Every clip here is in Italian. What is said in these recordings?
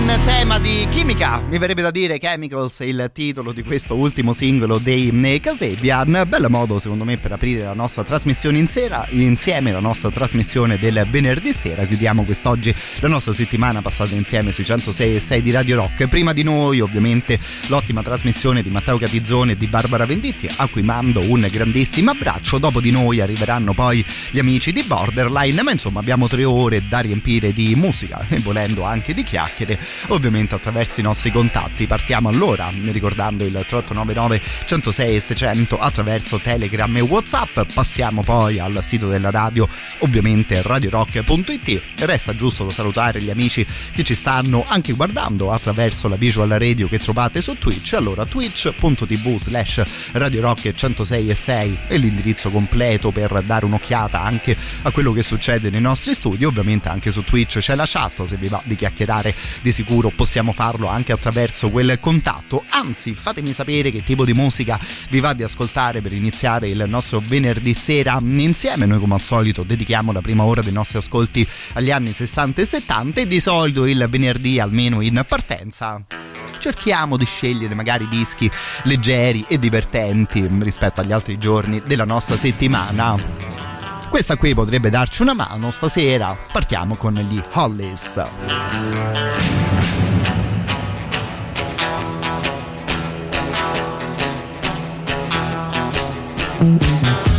In tema di chimica, mi verrebbe da dire Chemicals il titolo di questo ultimo singolo dei Casebian. Bel modo secondo me per aprire la nostra trasmissione in sera, insieme la nostra trasmissione del venerdì sera. Chiudiamo quest'oggi la nostra settimana passata insieme sui 106 e 6 di Radio Rock. Prima di noi ovviamente l'ottima trasmissione di Matteo Catizzone e di Barbara Venditti a cui mando un grandissimo abbraccio. Dopo di noi arriveranno poi gli amici di Borderline, ma insomma abbiamo tre ore da riempire di musica e volendo anche di chiacchiere ovviamente attraverso i nostri contatti. Partiamo allora ricordando il 3899 106 e 600 attraverso Telegram e Whatsapp, passiamo poi al sito della radio, ovviamente radiorock.it. Resta giusto salutare gli amici che ci stanno anche guardando attraverso la visual radio che trovate su Twitch. Allora twitch.tv slash radiorock 106 e 6 è l'indirizzo completo per dare un'occhiata anche a quello che succede nei nostri studi. Ovviamente anche su Twitch c'è la chat se vi va di chiacchierare di sicuro possiamo farlo anche attraverso quel contatto. Anzi, fatemi sapere che tipo di musica vi va di ascoltare per iniziare il nostro venerdì sera insieme. Noi come al solito dedichiamo la prima ora dei nostri ascolti agli anni 60 e 70 e di solito il venerdì almeno in partenza cerchiamo di scegliere magari dischi leggeri e divertenti rispetto agli altri giorni della nostra settimana. Questa qui potrebbe darci una mano stasera. Partiamo con gli Hollies. stop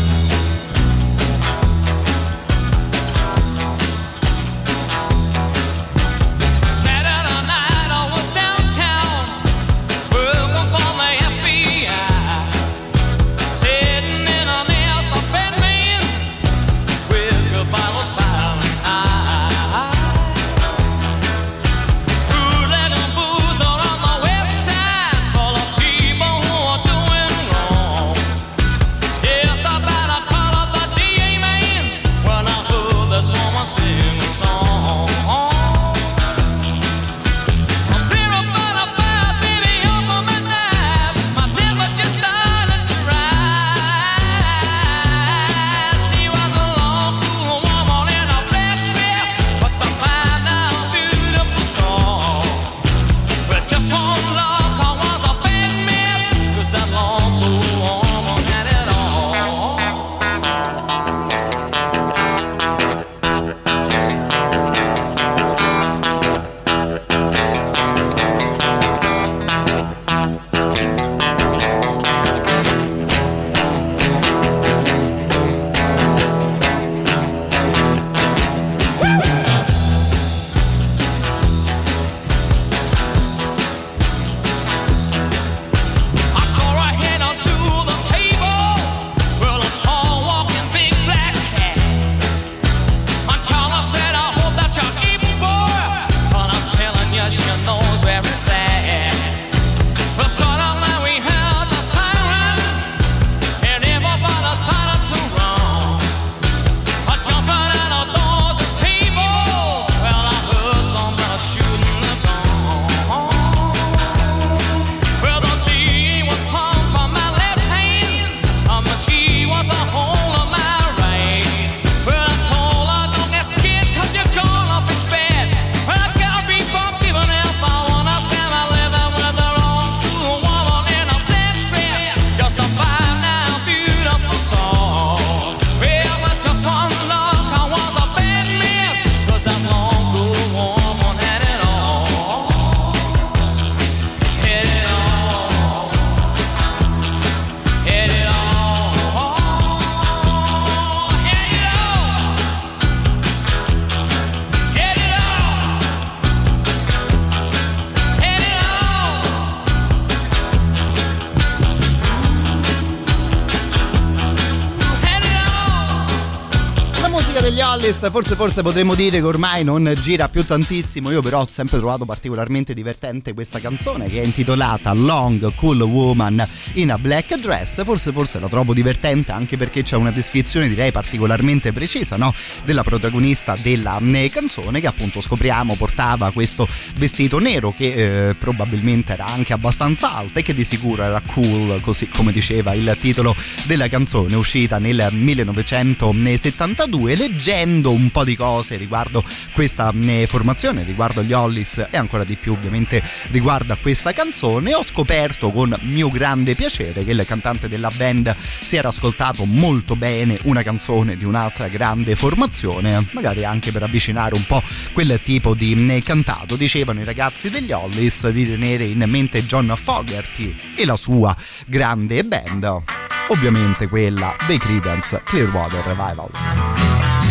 degli Hollis, forse forse potremmo dire che ormai non gira più tantissimo, io però ho sempre trovato particolarmente divertente questa canzone che è intitolata Long Cool Woman in a Black Dress, forse forse la trovo divertente anche perché c'è una descrizione direi particolarmente precisa no? della protagonista della eh, canzone che appunto scopriamo portava questo vestito nero che eh, probabilmente era anche abbastanza alto e che di sicuro era cool così come diceva il titolo della canzone uscita nel 1972 2 leggendo un po' di cose riguardo questa eh, formazione, riguardo gli Hollis e ancora di più ovviamente riguardo a questa canzone ho scoperto con mio grande piacere che il cantante della band si era ascoltato molto bene una canzone di un'altra grande formazione, magari anche per avvicinare un po' quel tipo di eh, cantato. Dicevano i ragazzi degli Hollis di tenere in mente John Fogerty e la sua grande band, ovviamente quella dei Credence Clearwater Revival.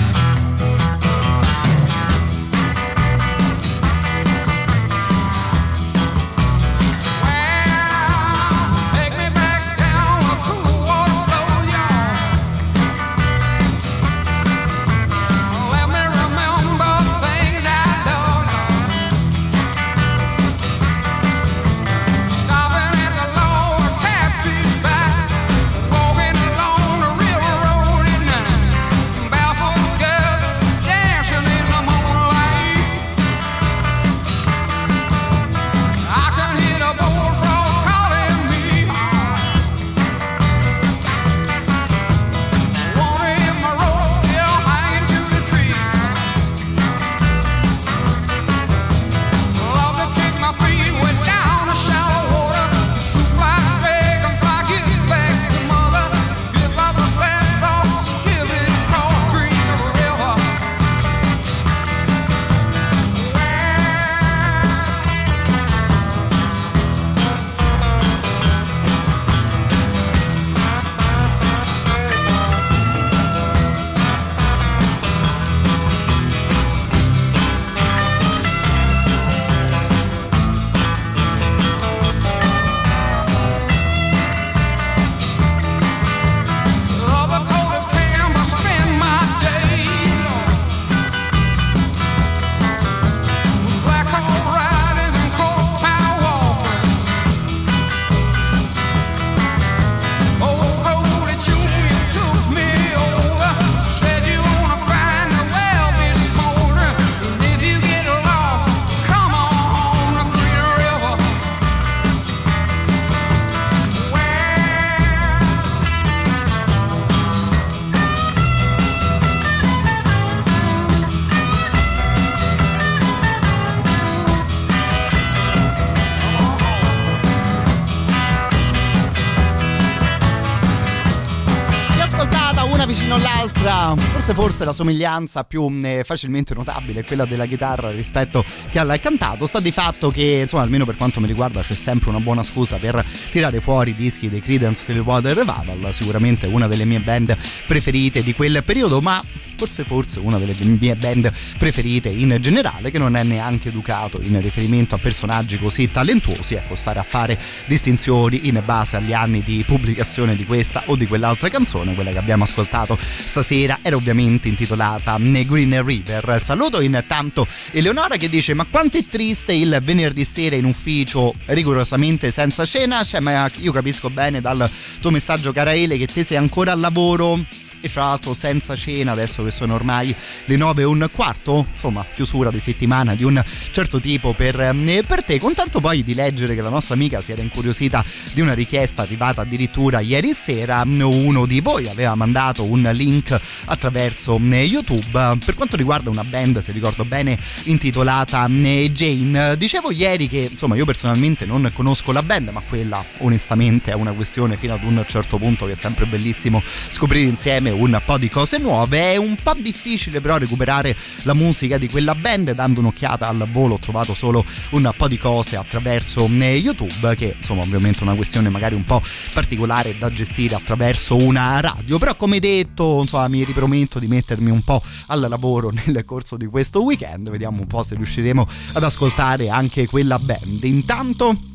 Forse la somiglianza più eh, facilmente notabile è quella della chitarra rispetto che al cantato. Sta di fatto che insomma almeno per quanto mi riguarda c'è sempre una buona scusa per tirare fuori i dischi dei Creedence Clearwater Revival sicuramente una delle mie band preferite di quel periodo ma forse forse una delle mie band preferite in generale che non è neanche educato in riferimento a personaggi così talentuosi ecco stare a fare distinzioni in base agli anni di pubblicazione di questa o di quell'altra canzone quella che abbiamo ascoltato stasera era ovviamente intitolata Green River. Saluto intanto Eleonora che dice ma quanto è triste il venerdì sera in ufficio rigorosamente senza cena? Cioè ma io capisco bene dal tuo messaggio cara Ele che te sei ancora al lavoro e fra l'altro senza cena adesso che sono ormai le 9 e un quarto insomma chiusura di settimana di un certo tipo per, eh, per te. Con tanto poi di leggere che la nostra amica si era incuriosita di una richiesta arrivata addirittura ieri sera uno di voi aveva mandato un link attraverso eh, YouTube. Per quanto riguarda una band se ricordo bene intitolata eh, Jane dicevo ieri che insomma io personalmente non conosco la band ma quella onestamente è una questione fino ad un certo punto che è sempre bellissimo scoprire insieme insieme un po' di cose nuove. È un po' difficile però recuperare la musica di quella band dando un'occhiata al volo. Ho trovato solo un po' di cose attraverso eh, YouTube, che insomma ovviamente è una questione magari un po' particolare da gestire attraverso una radio. Però come detto, insomma, mi riprometto di mettermi un po' al lavoro nel corso di questo weekend. Vediamo un po' se riusciremo ad ascoltare anche quella band. Intanto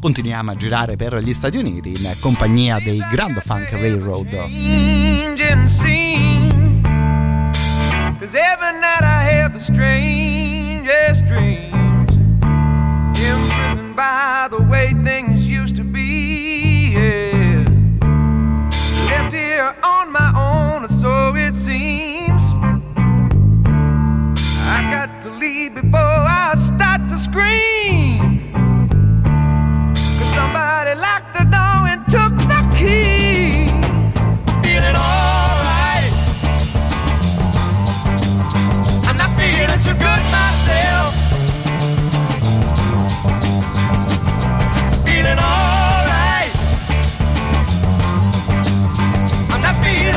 continuiamo a girare per gli Stati Uniti in compagnia dei Grand Funk Railroad. By the way things used to be. Yeah. Left here on my own, so it seems. I got to leave before I start to scream.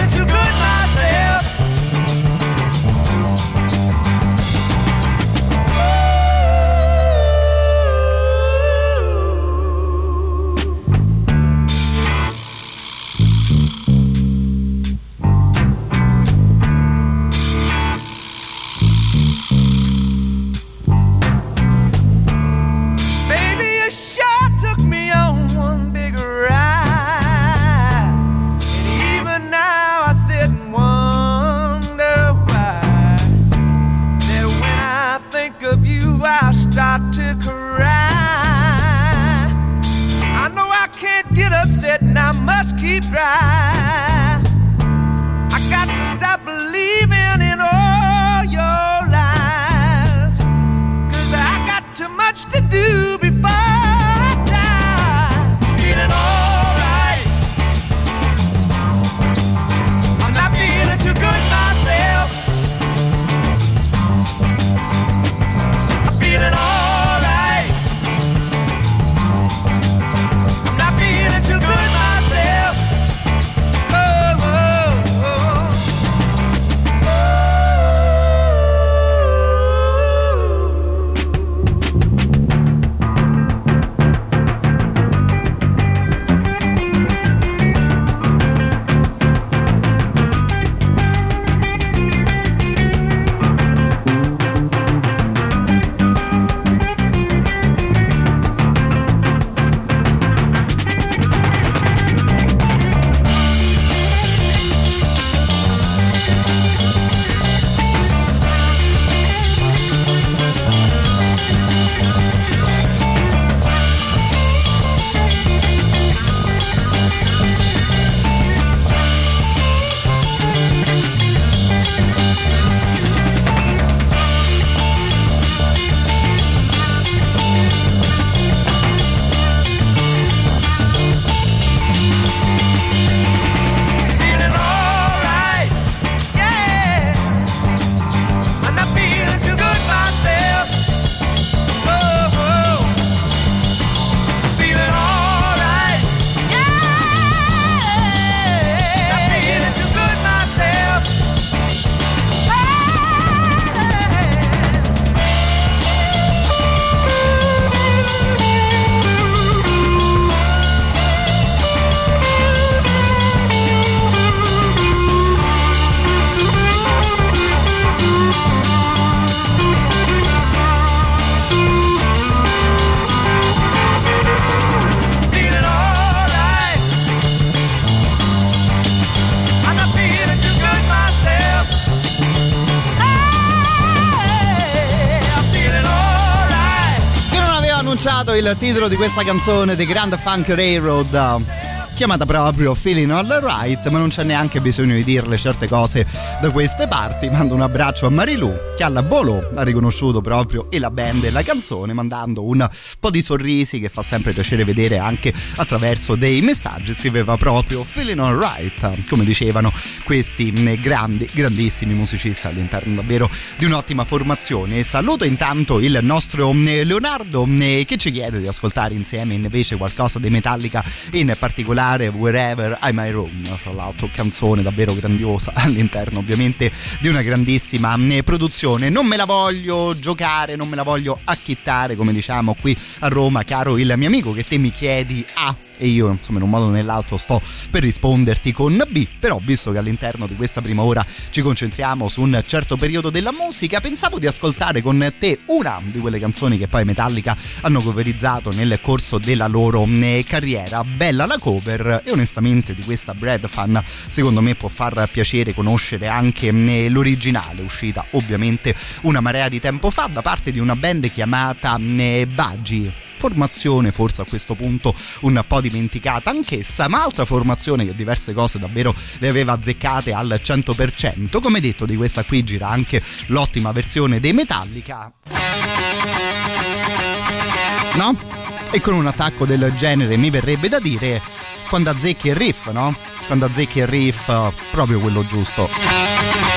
Too good be bright. Il titolo di questa canzone The Grand Funk Railroad chiamata proprio Feeling All Right, ma non c'è neanche bisogno di dirle certe cose da queste parti. Mando un abbraccio a Marilu che alla volo ha riconosciuto proprio e la band e la canzone, mandando un po' di sorrisi che fa sempre piacere vedere anche attraverso dei messaggi. Scriveva proprio Feeling All Right, come dicevano questi grandi, grandissimi musicisti all'interno davvero di un'ottima formazione. Saluto intanto il nostro Leonardo che ci chiede di ascoltare insieme invece qualcosa dei Metallica, in particolare Wherever I My Room, tra l'altro canzone davvero grandiosa all'interno ovviamente di una grandissima produzione. Non me la voglio giocare, non me la voglio acchittare come diciamo qui a Roma, caro il mio amico che te mi chiedi a e io insomma in un modo o nell'altro sto per risponderti con B, però visto che all'interno di questa prima ora ci concentriamo su un certo periodo della musica, pensavo di ascoltare con te una di quelle canzoni che poi Metallica hanno coverizzato nel corso della loro eh, carriera. Bella la cover e onestamente di questa Brad fan secondo me può far piacere conoscere anche eh, l'originale, uscita ovviamente una marea di tempo fa da parte di una band chiamata eh, Baggi formazione forse a questo punto un po' dimenticata anch'essa, ma altra formazione che diverse cose davvero le aveva azzeccate al 100%. Come detto di questa qui gira anche l'ottima versione dei Metallica. No? E con un attacco del genere mi verrebbe da dire quando azzecchi il riff, no? Quando azzecchi il riff proprio quello giusto.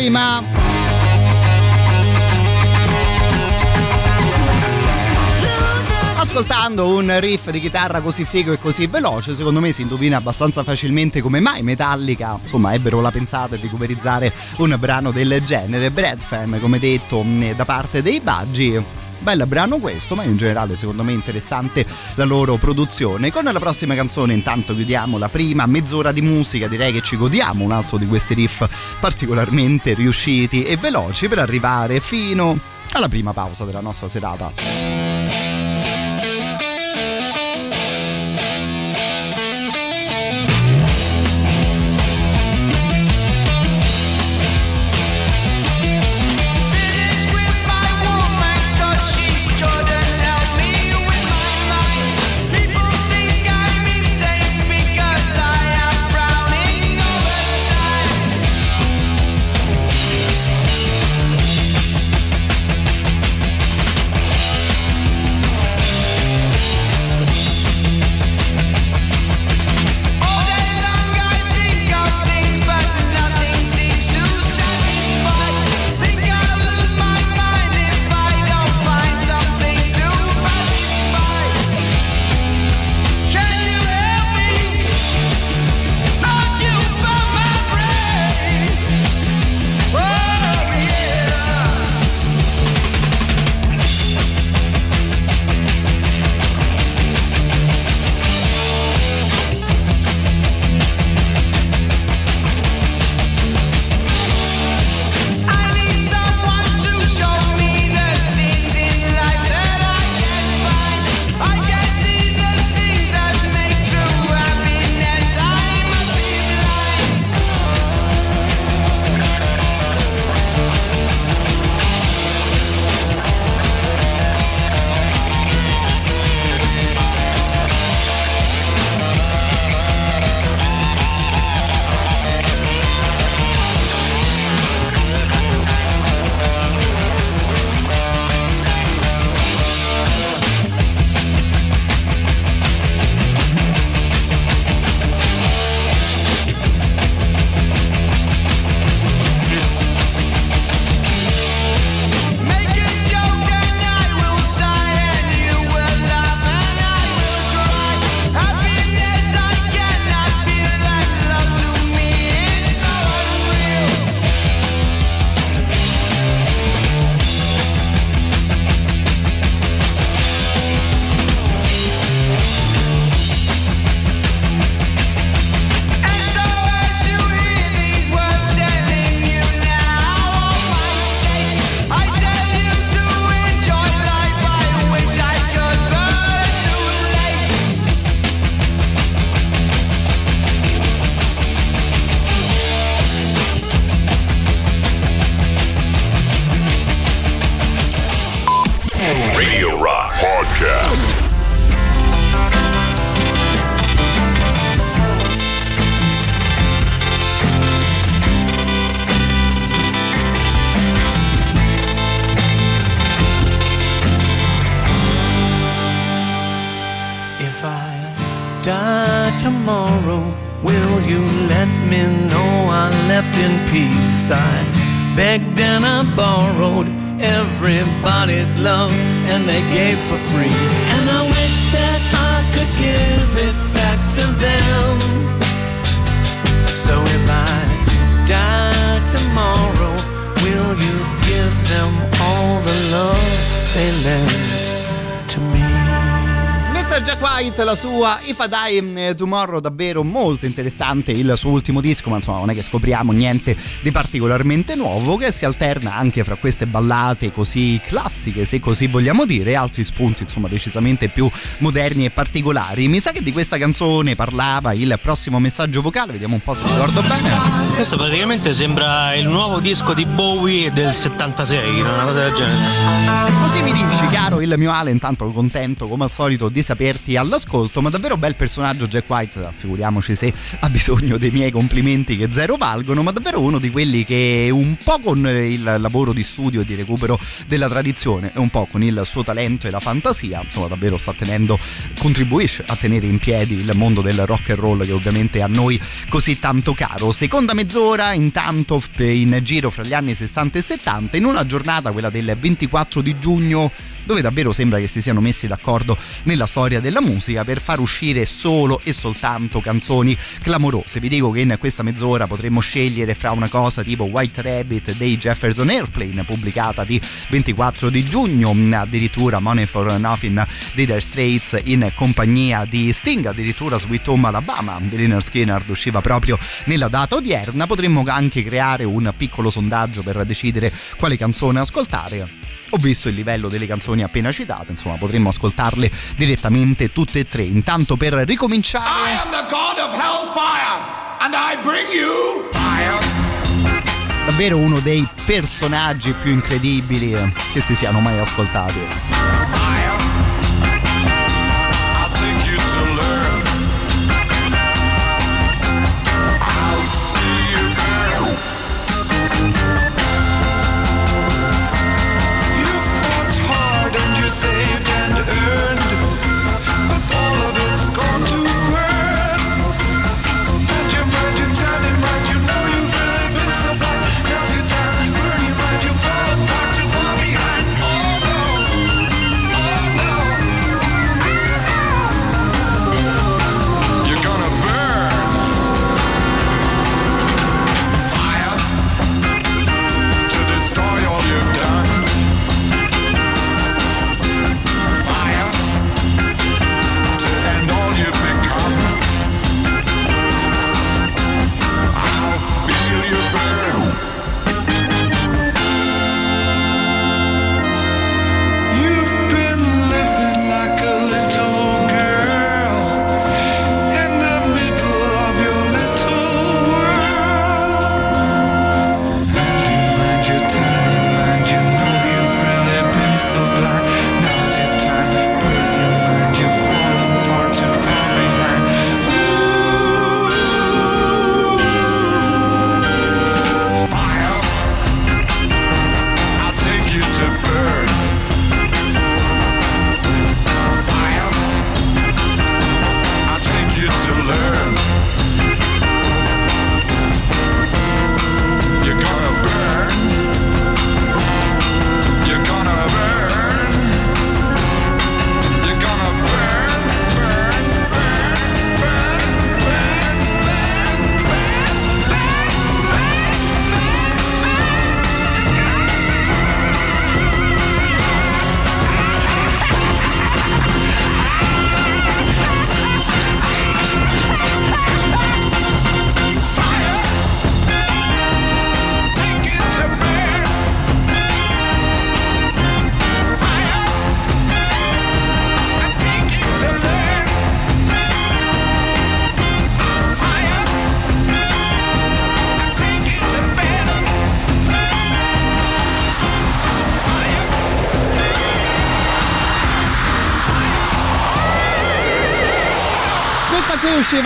Voi, ma ascoltando un riff di chitarra così figo e così veloce, secondo me si indovina abbastanza facilmente come mai Metallica, insomma, ebbero la pensata di coverizzare un brano del genere. Brad Fan, come detto, da parte dei Baggi Bel brano questo, ma in generale secondo me interessante la loro produzione. Con la prossima canzone intanto chiudiamo la prima mezz'ora di musica, direi che ci godiamo un altro di questi riff particolarmente riusciti e veloci per arrivare fino alla prima pausa della nostra serata. If I Die eh, Tomorrow davvero molto interessante il suo ultimo disco ma insomma non è che scopriamo niente di particolarmente nuovo che si alterna anche fra queste ballate così classiche se così vogliamo dire e altri spunti insomma decisamente più moderni e particolari. Mi sa che di questa canzone parlava il prossimo messaggio vocale vediamo un po' se ricordo bene. Questo praticamente sembra il nuovo disco di Bowie del 76 una cosa del genere. Così mi dici caro il mio Ale intanto contento come al solito di sapere aperti all'ascolto, ma davvero bel personaggio Jack White, figuriamoci se ha bisogno dei miei complimenti che zero valgono, ma davvero uno di quelli che un po' con il lavoro di studio e di recupero della tradizione e un po' con il suo talento e la fantasia, insomma davvero sta tenendo, contribuisce a tenere in piedi il mondo del rock and roll che ovviamente a noi così tanto caro. Seconda mezz'ora intanto in giro fra gli anni 60 e 70 in una giornata quella del 24 di giugno dove davvero sembra che si siano messi d'accordo nella storia della musica per far uscire solo e soltanto canzoni clamorose. Vi dico che in questa mezz'ora potremmo scegliere fra una cosa tipo White Rabbit dei Jefferson Airplane pubblicata di 24 di giugno, addirittura Money for Nothing dei Dire Straits in compagnia di Sting, addirittura Sweet Home Alabama di Liner Skinner usciva proprio nella data odierna. Potremmo anche creare un piccolo sondaggio per decidere quale canzone ascoltare ho visto il livello delle canzoni appena citate, insomma potremmo ascoltarle direttamente tutte e tre. Intanto per ricominciare... I am the god of hellfire and I bring you fire. Davvero uno dei personaggi più incredibili che si siano mai ascoltati.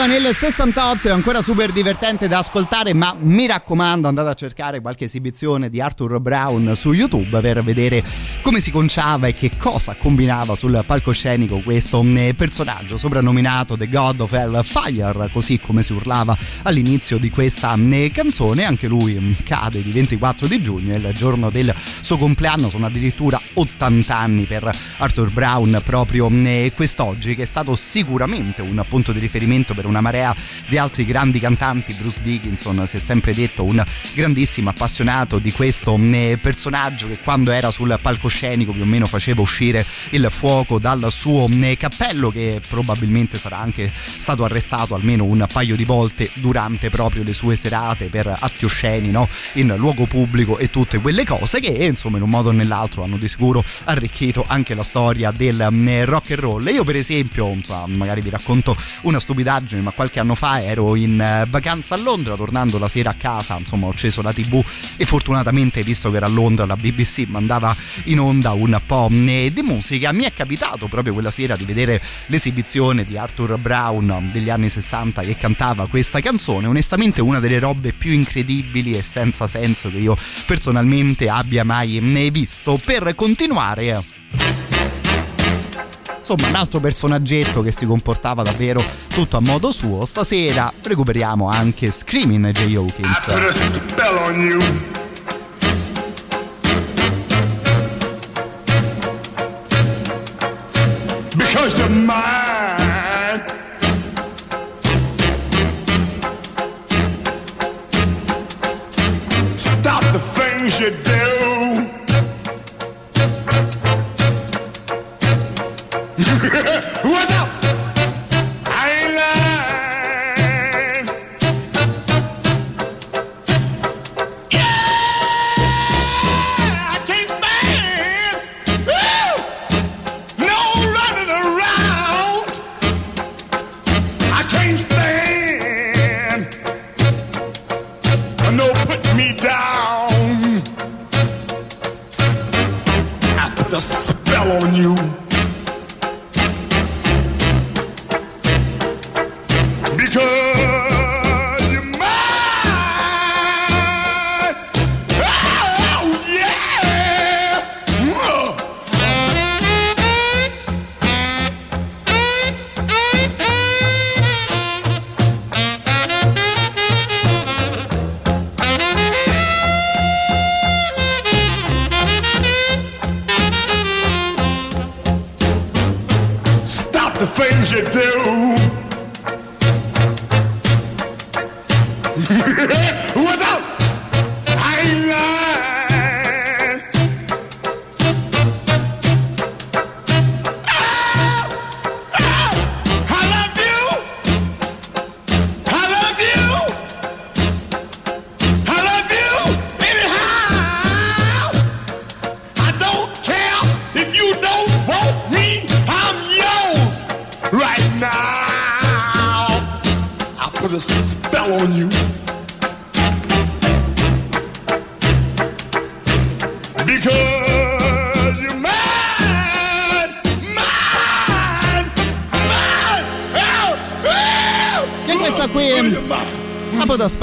Usciva nel 68, è ancora super divertente da ascoltare, ma mi raccomando andate a cercare qualche esibizione di Arthur Brown su YouTube per vedere come si conciava e che cosa combinava sul palcoscenico questo mm, personaggio soprannominato The God of Hellfire, così come si urlava all'inizio di questa mm, canzone. Anche lui mm, cade di 24 di giugno, il giorno del suo compleanno, sono addirittura 80 anni per Arthur Brown proprio quest'oggi, che è stato sicuramente un punto di riferimento per una marea di altri grandi cantanti. Bruce Dickinson si è sempre detto un grandissimo appassionato di questo eh, personaggio che quando era sul palcoscenico più o meno faceva uscire il fuoco dal suo eh, cappello che probabilmente sarà anche stato arrestato almeno un paio di volte durante proprio le sue serate per atti osceni no? in luogo pubblico e tutte quelle cose che insomma in un modo o nell'altro hanno di sicuro arricchito anche la storia del eh, rock and roll. Io per esempio, insomma, magari vi racconto una stupida stupidaggine, ma qualche anno fa ero in eh, vacanza a Londra, tornando la sera a casa, insomma ho acceso la tv e fortunatamente, visto che era a Londra, la BBC mandava in onda un po' eh, di musica. Mi è capitato proprio quella sera di vedere l'esibizione di Arthur Brown degli anni 60 che cantava questa canzone, onestamente una delle robe più incredibili e senza senso che io personalmente abbia mai eh, visto. Per continuare insomma un altro personaggetto che si comportava davvero tutto a modo suo stasera recuperiamo anche Screaming J. Hawkins Because you're mine. Stop the things you do. What's up? I ain't lying. Yeah, I can't stand. No running around. I can't stand. No put me down. I put a spell on you.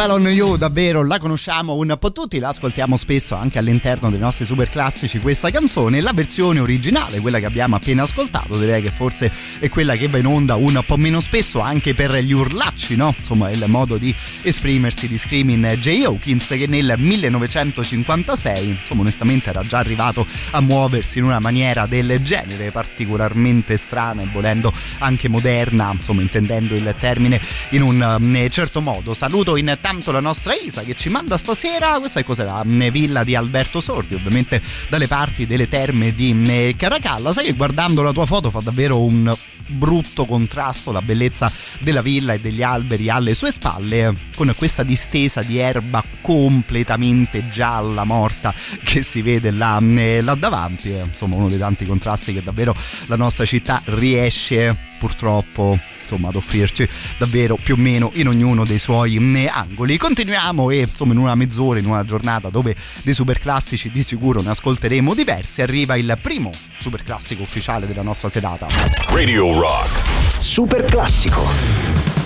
Spell on You davvero la conosciamo un po' tutti, la ascoltiamo spesso anche all'interno dei nostri super classici questa canzone, la versione originale, quella che abbiamo appena ascoltato, direi che forse è quella che va in onda un po' meno spesso anche per gli urlacci, no? Insomma il modo di esprimersi di Screaming J. Hawkins che nel 1956, insomma onestamente era già arrivato a muoversi in una maniera del genere particolarmente strana e volendo anche moderna, insomma intendendo il termine in un um, certo modo. Saluto intanto la nostra Isa che ci manda stasera, questa è cos'è? La mm, villa di Alberto Sordi, ovviamente dalle parti delle terme di mm, Caracalla. Sai che guardando la tua foto fa davvero un brutto contrasto la bellezza della villa e degli alberi alle sue spalle con questa distesa di erba completamente gialla morta che si vede là, mm, là davanti è insomma uno dei tanti contrasti che davvero la nostra città riesce purtroppo insomma ad offrirci davvero più o meno in ognuno dei suoi mm, angoli continuiamo e insomma in una mezz'ora in una giornata dove dei super classici di sicuro ne ascolteremo diversi arriva il primo super classico ufficiale della nostra serata Radio Rock. Super classico.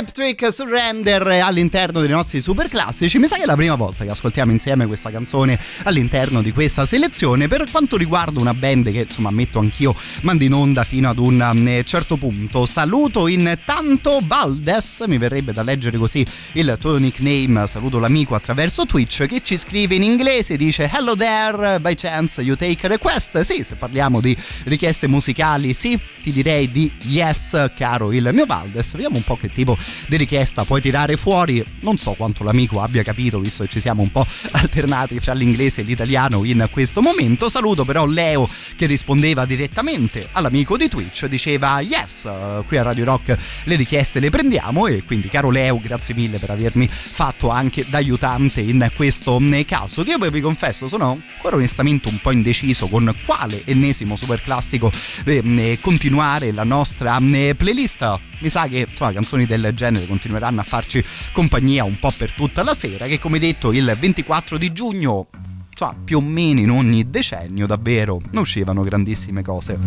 subscribe Trick Surrender all'interno dei nostri super classici. Mi sa che è la prima volta che ascoltiamo insieme questa canzone all'interno di questa selezione. Per quanto riguarda una band che insomma ammetto anch'io mando in onda fino ad un um, certo punto. Saluto intanto Valdes, mi verrebbe da leggere così il tuo nickname. Saluto l'amico attraverso Twitch che ci scrive in inglese, dice Hello there, by chance you take a request? Sì, se parliamo di richieste musicali, sì, ti direi di yes, caro il mio Valdes. Vediamo un po' che tipo di richiesta puoi tirare fuori. Non so quanto l'amico abbia capito, visto che ci siamo un po' alternati fra l'inglese e l'italiano in questo momento. Saluto però Leo che rispondeva direttamente all'amico di Twitch, diceva yes, qui a Radio Rock le richieste le prendiamo e quindi caro Leo, grazie mille per avermi fatto anche da aiutante in questo caso. Io vi confesso, sono ancora onestamente un po' indeciso con quale ennesimo super classico eh, continuare la nostra eh, playlist. Mi sa che insomma, canzoni del genere continueranno a farci compagnia un po' per tutta la sera, che come detto il 24 di giugno, più o meno in ogni decennio davvero, uscivano grandissime cose.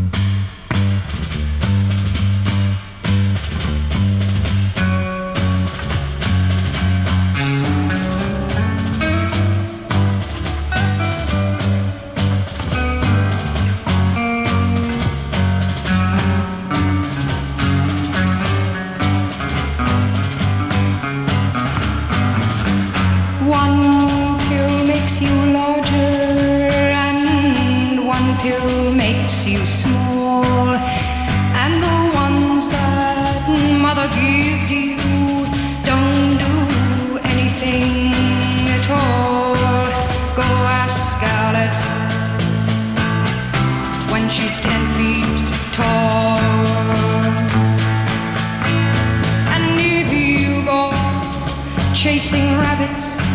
Thanks.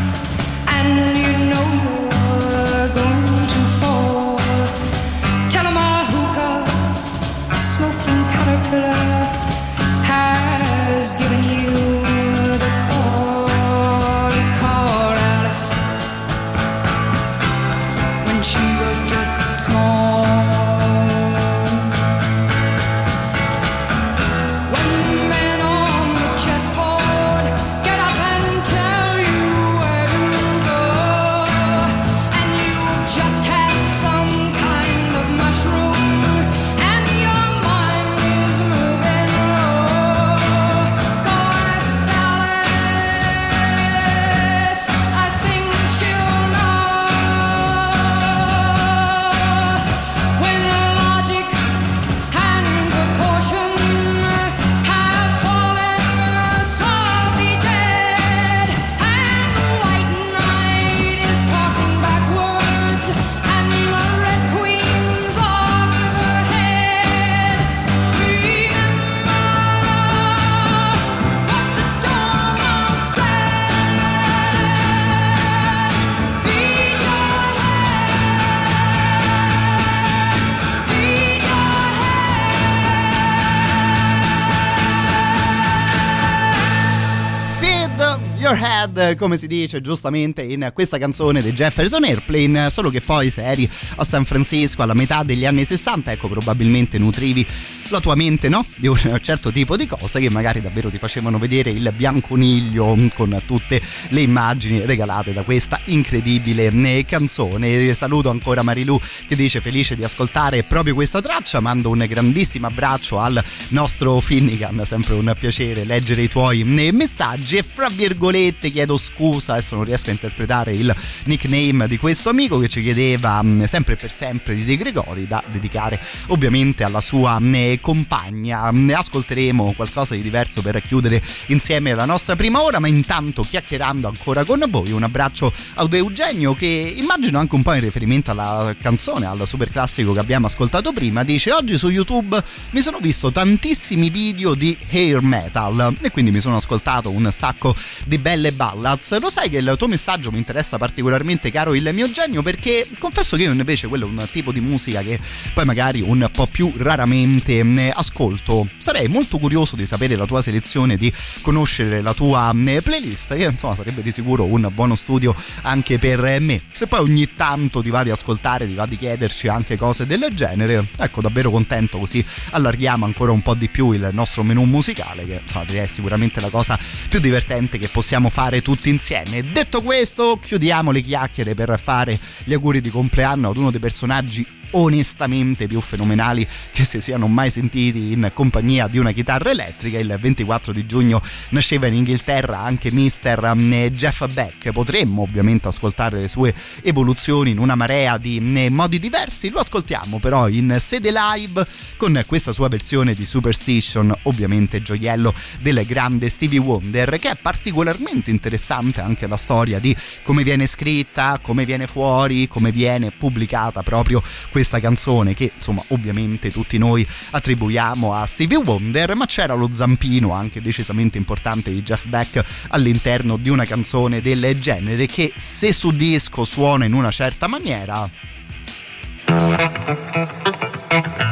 Your Head, come si dice giustamente in questa canzone di Jefferson Airplane, solo che poi se eri a San Francisco alla metà degli anni 60, ecco probabilmente nutrivi la tua mente no? di un certo tipo di cose che magari davvero ti facevano vedere il bianconiglio con tutte le immagini regalate da questa incredibile eh, canzone. Saluto ancora Marilu che dice felice di ascoltare proprio questa traccia, mando un grandissimo abbraccio al nostro Finnegan, sempre un piacere leggere i tuoi eh, messaggi e fra virgolette chiedo scusa, adesso non riesco a interpretare il nickname di questo amico che ci chiedeva mh, sempre per sempre di De Gregori da dedicare ovviamente alla sua mh, compagna. Ne ascolteremo qualcosa di diverso per chiudere insieme la nostra prima ora, ma intanto chiacchierando ancora con voi un abbraccio ad Eugenio che immagino anche un po' in riferimento alla canzone, al super classico che abbiamo ascoltato prima, dice oggi su YouTube mi sono visto tantissimi video di hair metal e quindi mi sono ascoltato un sacco di belle ballads. Lo sai che il tuo messaggio mi interessa particolarmente, caro il mio genio, perché confesso che io invece quello è un tipo di musica che poi magari un po' più raramente mh, ascolto. Sarei molto curioso di sapere la tua selezione, di conoscere la tua mh, playlist, che insomma sarebbe di sicuro un buono studio anche per me. Se poi ogni tanto ti va di ascoltare, ti va di chiederci anche cose del genere, ecco davvero contento così allarghiamo ancora un po' di più il nostro menù musicale che insomma, direi sicuramente la cosa più divertente che possiamo fare tutti insieme. Detto questo, chiudiamo le chiacchiere per fare gli auguri di compleanno ad uno dei personaggi onestamente più fenomenali che si siano mai sentiti in compagnia di una chitarra elettrica. Il 24 di giugno nasceva in Inghilterra anche Mr. Jeff Beck. Potremmo ovviamente ascoltare le sue evoluzioni in una marea di modi diversi. Lo ascoltiamo però in sede live con questa sua versione di Superstition, ovviamente gioiello del grande Stevie Wonder, che è particolarmente interessante anche la storia di come viene scritta, come viene fuori, come viene pubblicata proprio questa canzone che insomma ovviamente tutti noi attribuiamo a Stevie Wonder ma c'era lo zampino anche decisamente importante di Jeff Beck all'interno di una canzone del genere che se su disco suona in una certa maniera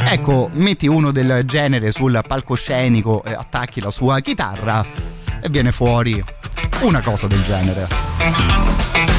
ecco metti uno del genere sul palcoscenico attacchi la sua chitarra e viene fuori una cosa del genere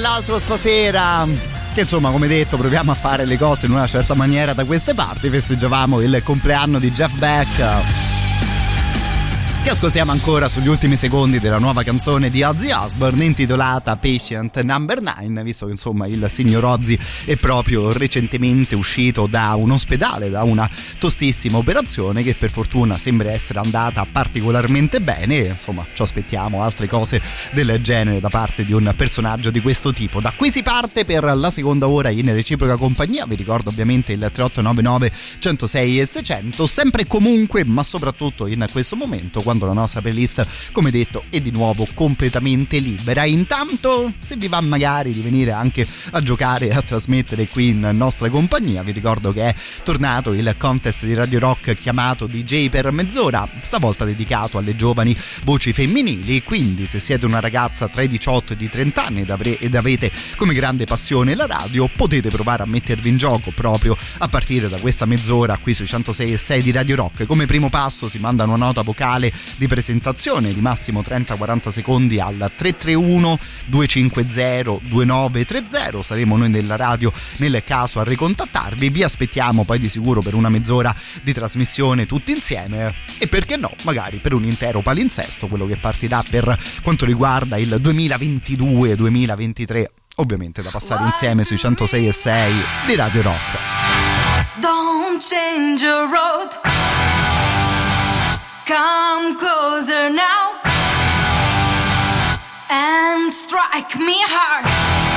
l'altro stasera. Che insomma, come detto, proviamo a fare le cose in una certa maniera da queste parti. Festeggiavamo il compleanno di Jeff Beck. Che ascoltiamo ancora sugli ultimi secondi della nuova canzone di Ozzy Osbourne intitolata Patient Number 9, visto che insomma il signor Ozzy è proprio recentemente uscito da un ospedale, da una tostissima operazione che per fortuna sembra essere andata particolarmente bene. Insomma, ci aspettiamo altre cose del genere da parte di un personaggio di questo tipo. Da qui si parte per la seconda ora in reciproca compagnia. Vi ricordo ovviamente il 3899 106 e 600, sempre e comunque, ma soprattutto in questo momento quando la nostra playlist, come detto, è di nuovo completamente libera. Intanto, se vi va magari di venire anche a giocare e a trasmettere qui in nostra compagnia, vi ricordo che è tornato il contest di Radio Rock chiamato DJ per mezz'ora, stavolta dedicato alle giovani voci femminili. Quindi, se siete una ragazza tra i 18 e i 30 anni ed avete come grande passione la radio, potete provare a mettervi in gioco proprio a partire da questa mezz'ora qui sui 106 e 6 di Radio Rock. Come primo passo si manda una nota vocale di presentazione di massimo 30-40 secondi al 331 250 2930 saremo noi nella radio nel caso a ricontattarvi. Vi aspettiamo poi di sicuro per una mezz'ora di trasmissione tutti insieme. E perché no magari per un intero palinsesto quello che partirà per quanto riguarda il 2022-2023 ovviamente da passare insieme sui 106 e 6 di Radio Rock. Don't change your road. Come closer now and strike me hard.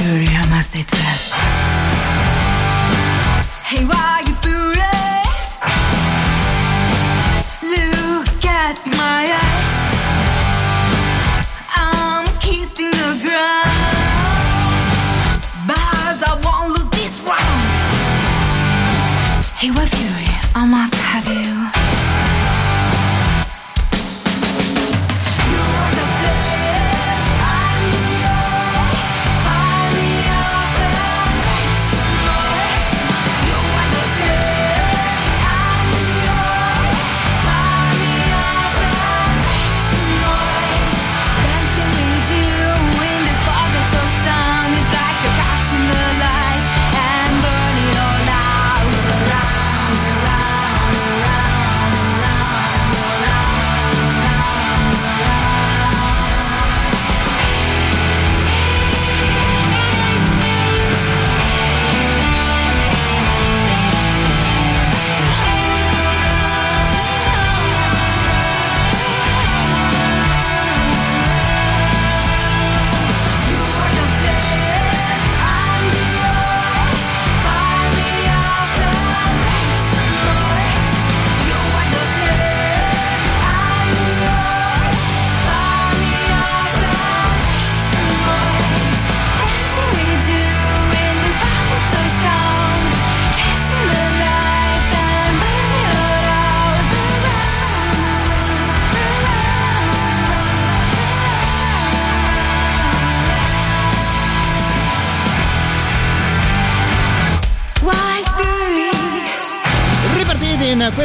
Curious masterclass. Hey, why?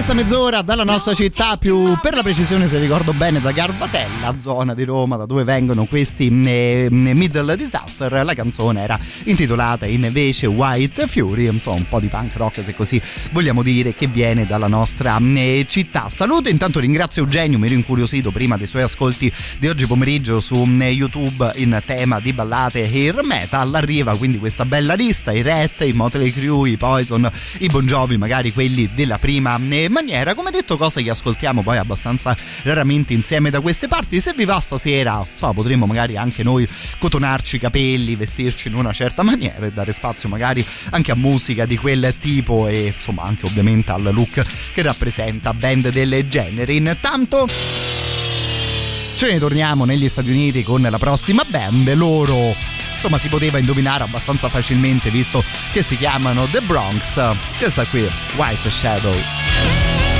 Questa mezz'ora dalla nostra città, più per la precisione, se ricordo bene, da Garbatella, zona di Roma, da dove vengono questi eh, Middle Disaster. La canzone era intitolata invece White Fury, insomma un po' di punk rock, se così vogliamo dire, che viene dalla nostra eh, città. Saluto, intanto ringrazio Eugenio, mi ero incuriosito prima dei suoi ascolti di oggi pomeriggio su eh, YouTube in tema di ballate hair metal. Arriva quindi questa bella lista, i Ret, i Motley Crue, i Poison, i Bon Jovi, magari quelli della prima eh, maniera, come detto cose che ascoltiamo poi abbastanza raramente insieme da queste parti, se vi va stasera so, potremmo magari anche noi cotonarci i capelli, vestirci in una certa maniera e dare spazio magari anche a musica di quel tipo e insomma anche ovviamente al look che rappresenta band del genere. Intanto ce ne torniamo negli Stati Uniti con la prossima band, loro insomma si poteva indovinare abbastanza facilmente visto che si chiamano The Bronx. Eh, questa qui, White Shadow.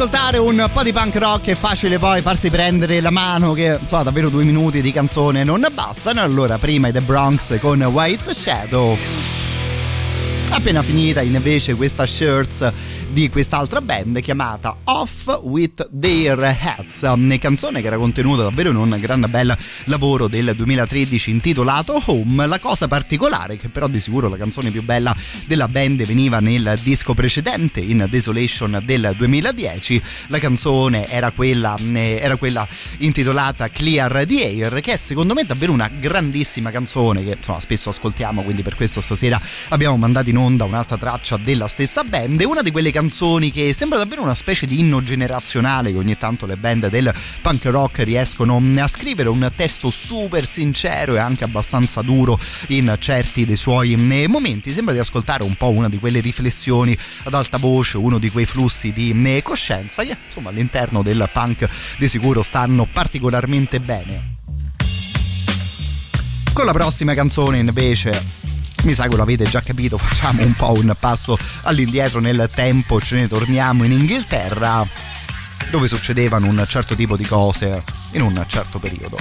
Ascoltare un po' di punk rock è facile poi farsi prendere la mano che insomma davvero due minuti di canzone non bastano. Allora prima i The Bronx con White Shadow. Appena finita invece questa shirts di quest'altra band chiamata Off with Their Hats, una canzone che era contenuta davvero in un gran bel lavoro del 2013 intitolato Home. La cosa particolare, che però di sicuro la canzone più bella della band veniva nel disco precedente, in Desolation del 2010, la canzone era quella, era quella intitolata Clear the Air, che è secondo me davvero una grandissima canzone che insomma spesso ascoltiamo, quindi per questo stasera abbiamo mandato in onda un'altra traccia della stessa band, una di quelle canzoni che sembra davvero una specie di inno generazionale che ogni tanto le band del punk rock riescono a scrivere un testo super sincero e anche abbastanza duro in certi dei suoi eh, momenti. Sembra di ascoltare un po' una di quelle riflessioni ad alta voce uno di quei flussi di eh, coscienza che insomma all'interno del punk di sicuro stanno particolarmente bene. Con la prossima canzone invece mi sa che lo avete già capito, facciamo un po' un passo all'indietro nel tempo, ce ne torniamo in Inghilterra dove succedevano un certo tipo di cose in un certo periodo.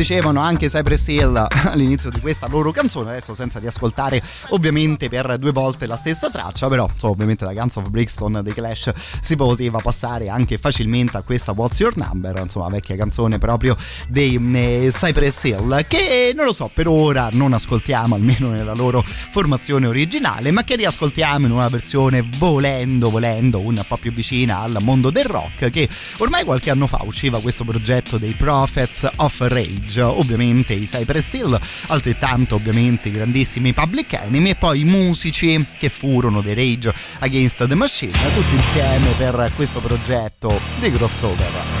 Dicevano anche Cypress Hill all'inizio di questa loro canzone, adesso senza riascoltare ovviamente per due volte la stessa traccia, però insomma, ovviamente da Guns of Brixton dei Clash si poteva passare anche facilmente a questa What's Your Number, insomma vecchia canzone proprio dei eh, Cypress Hill, che non lo so, per ora non ascoltiamo almeno nella loro formazione originale, ma che riascoltiamo in una versione volendo, volendo un po' più vicina al mondo del rock, che ormai qualche anno fa usciva questo progetto dei Prophets of Rage, ovviamente i Cypress Hill, altrettanto ovviamente i grandissimi Public Enemy e poi i musici che furono dei Rage Against the Machine, tutti insieme per questo progetto di crossover.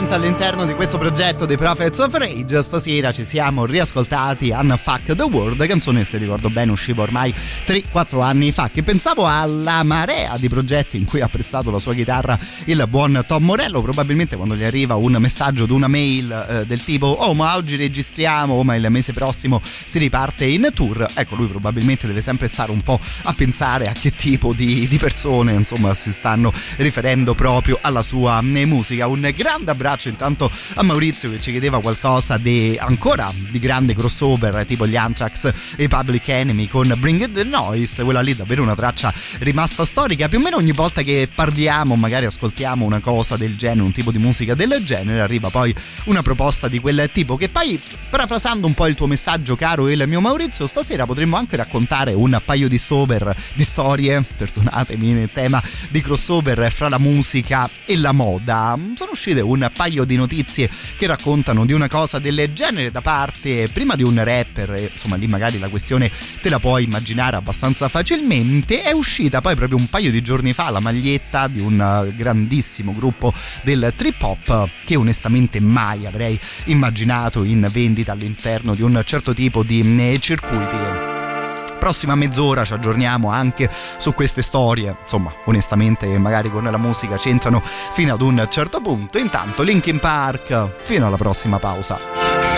Gente all'interno di questo progetto dei Prophets of Rage. Stasera ci siamo riascoltati Unfuck the World, canzone, se ricordo bene, usciva ormai 3-4 anni fa. Che pensavo alla marea di progetti in cui ha prestato la sua chitarra il buon Tom Morello. Probabilmente quando gli arriva un messaggio di una mail eh, del tipo: Oh, ma oggi registriamo, oh, ma il mese prossimo si riparte in tour. Ecco, lui probabilmente deve sempre stare un po' a pensare a che tipo di, di persone, insomma, si stanno riferendo proprio alla sua eh, musica. Un grande abbraccio intanto a Maurizio che ci chiedeva qualcosa di ancora di grande crossover tipo gli Anthrax e Public Enemy con Bring It the Noise, quella lì davvero una traccia rimasta storica. Più o meno ogni volta che parliamo, magari ascoltiamo una cosa del genere, un tipo di musica del genere, arriva poi una proposta di quel tipo che poi, parafrasando un po' il tuo messaggio caro il mio Maurizio, stasera potremmo anche raccontare un paio di stover, di storie, perdonatemi nel tema di crossover fra la musica e la moda. Sono uscite un paio di notizie che raccontano di una cosa del genere da parte prima di un rapper, insomma lì magari la questione te la puoi immaginare abbastanza facilmente, è uscita poi proprio un paio di giorni fa la maglietta di un eh, grandissimo gruppo del trip hop che onestamente mai avrei immaginato in vendita all'interno di un certo tipo di eh, circuiti. Prossima mezz'ora ci aggiorniamo anche su queste storie. Insomma onestamente magari con la musica c'entrano fino ad un certo punto. Intanto Linkin Park fino alla prossima pausa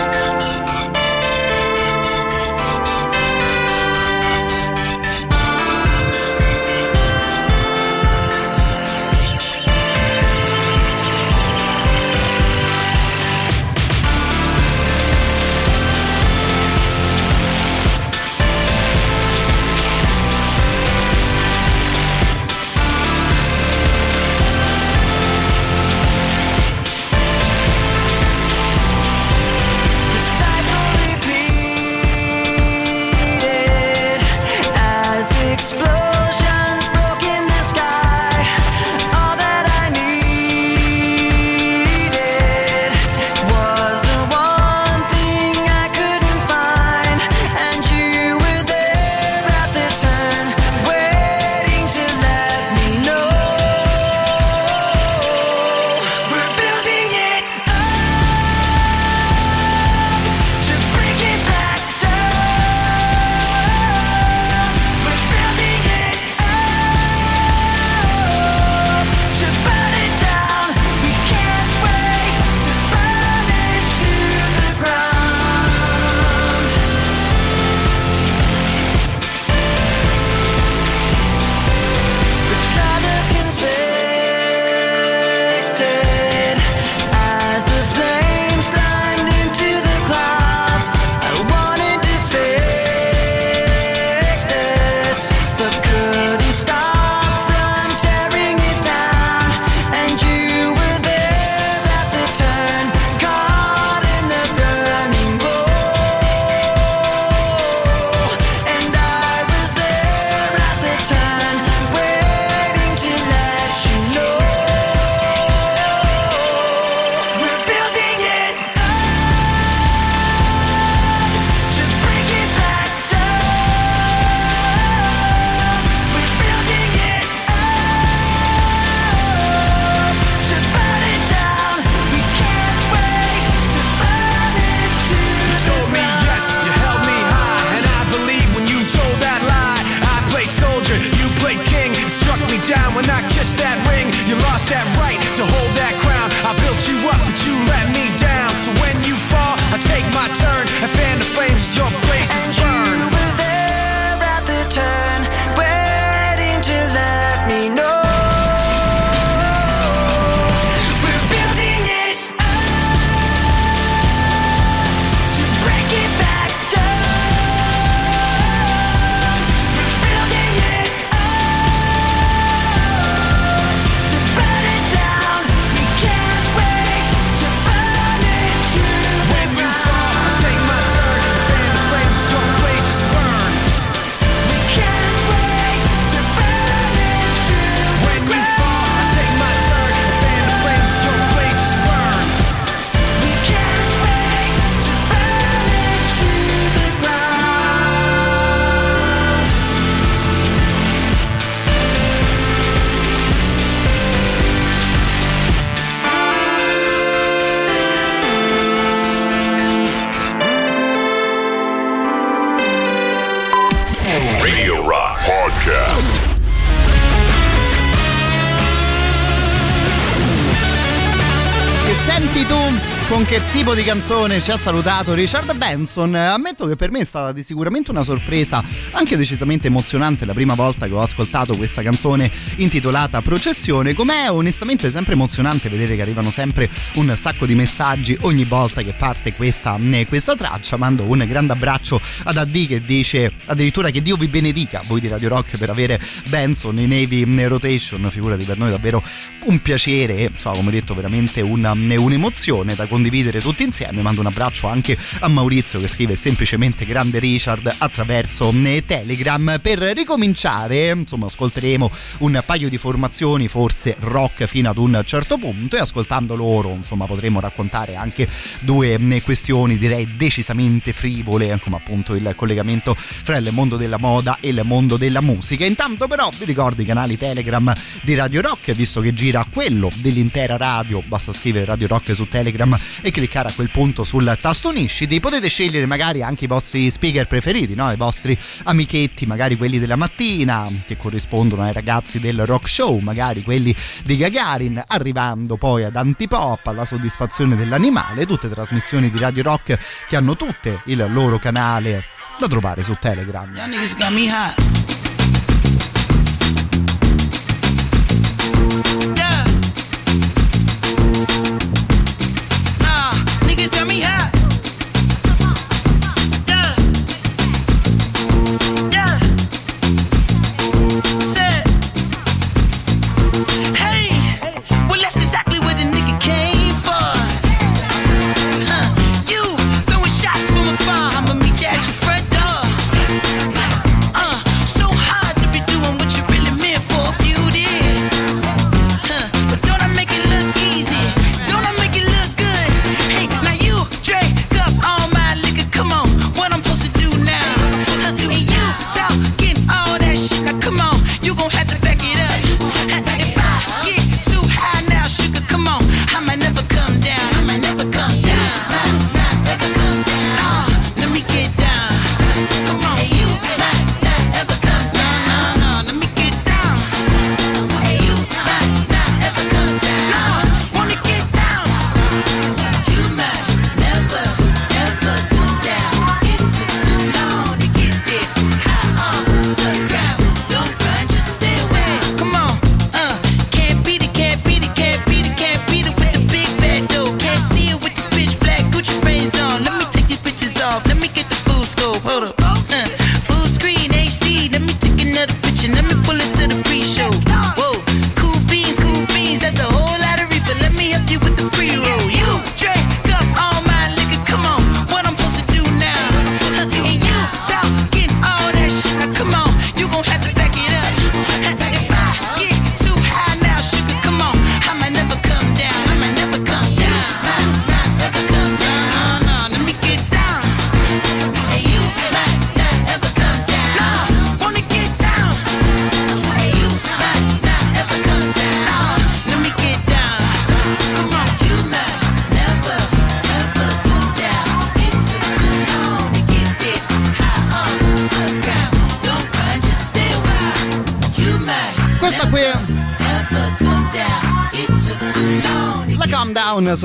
che tipo di canzone ci ha salutato Richard Benson. Ammetto che per me è stata di sicuramente una sorpresa, anche decisamente emozionante la prima volta che ho ascoltato questa canzone intitolata Processione. Com'è onestamente sempre emozionante vedere che arrivano sempre un sacco di messaggi ogni volta che parte questa, eh, questa traccia. Mando un grande abbraccio ad AD che dice addirittura che Dio vi benedica voi di Radio Rock per avere Benson in Navy Rotation. Figurati per noi davvero un piacere e insomma, come detto veramente una, un'emozione da condividere tutti insieme. Mando un abbraccio anche a Maurizio che scrive semplicemente grande Richard attraverso eh, Telegram. Per ricominciare, insomma, ascolteremo un paio di formazioni, forse rock fino ad un certo punto e ascoltando loro, insomma, potremo raccontare anche due eh, questioni direi decisamente frivole, come appunto il collegamento fra il mondo della moda e il mondo della musica. Intanto però vi ricordo i canali Telegram di Radio Rock, visto che gira quello dell'intera radio, basta scrivere Radio Rock su Telegram e cliccare a quel punto sul tasto unisciti. Potete scegliere magari anche i vostri speaker preferiti, no? i vostri amichetti, magari quelli della mattina che corrispondono ai ragazzi del rock show, magari quelli di Gagarin, arrivando poi ad Antipop, alla soddisfazione dell'animale, tutte trasmissioni di Radio Rock che hanno tutte il loro canale da trovare su Telegram.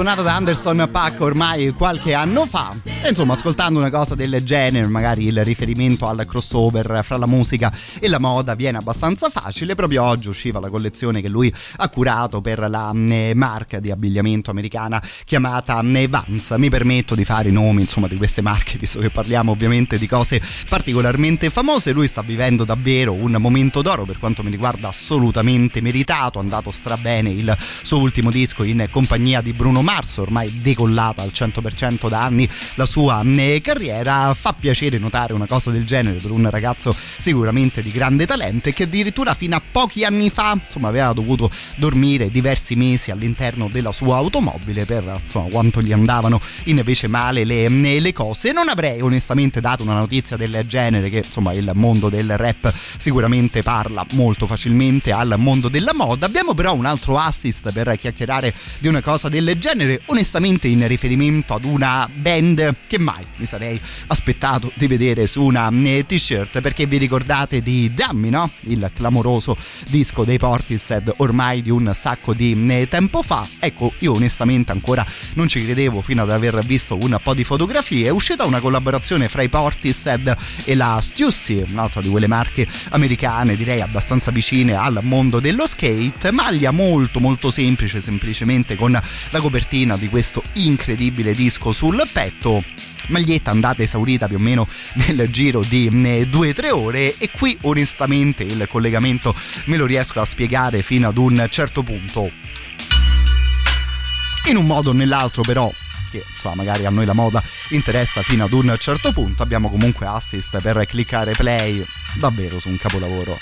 Suonata da Anderson Pack ormai qualche anno fa e insomma ascoltando una cosa del genere magari il riferimento al crossover fra la musica e la moda viene abbastanza facile. Proprio oggi usciva la collezione che lui ha curato per la eh, marca di abbigliamento americana chiamata eh, Vans. Mi permetto di fare i nomi insomma di queste marche visto che parliamo ovviamente di cose particolarmente famose. Lui sta vivendo davvero un momento d'oro per quanto mi riguarda assolutamente meritato. È andato strabene il suo ultimo disco in compagnia di Bruno Mars ormai decollata al 100% da anni. La sua carriera fa piacere notare una cosa del genere per un ragazzo sicuramente di grande talento e che addirittura fino a pochi anni fa insomma aveva dovuto dormire diversi mesi all'interno della sua automobile per insomma quanto gli andavano invece male le, le cose. Non avrei onestamente dato una notizia del genere che insomma il mondo del rap sicuramente parla molto facilmente al mondo della moda. Abbiamo però un altro assist per chiacchierare di una cosa del genere onestamente in riferimento ad una band che mai mi sarei aspettato di vedere su una eh, t-shirt perché vi ricordate di Dummy, no? Il clamoroso disco dei Portishead ormai di un sacco di eh, tempo fa. Ecco, io onestamente ancora non ci credevo fino ad aver visto un po' di fotografie. È uscita una collaborazione fra i Portishead e la Stussy, un'altra di quelle marche americane, direi abbastanza vicine al mondo dello skate. Maglia molto molto semplice, semplicemente con la copertina di questo incredibile disco sul petto maglietta andata esaurita più o meno nel giro di 2-3 ore. E qui onestamente il collegamento me lo riesco a spiegare fino ad un certo punto. In un modo o nell'altro però che insomma magari a noi la moda interessa fino ad un certo punto abbiamo comunque assist per cliccare play davvero su un capolavoro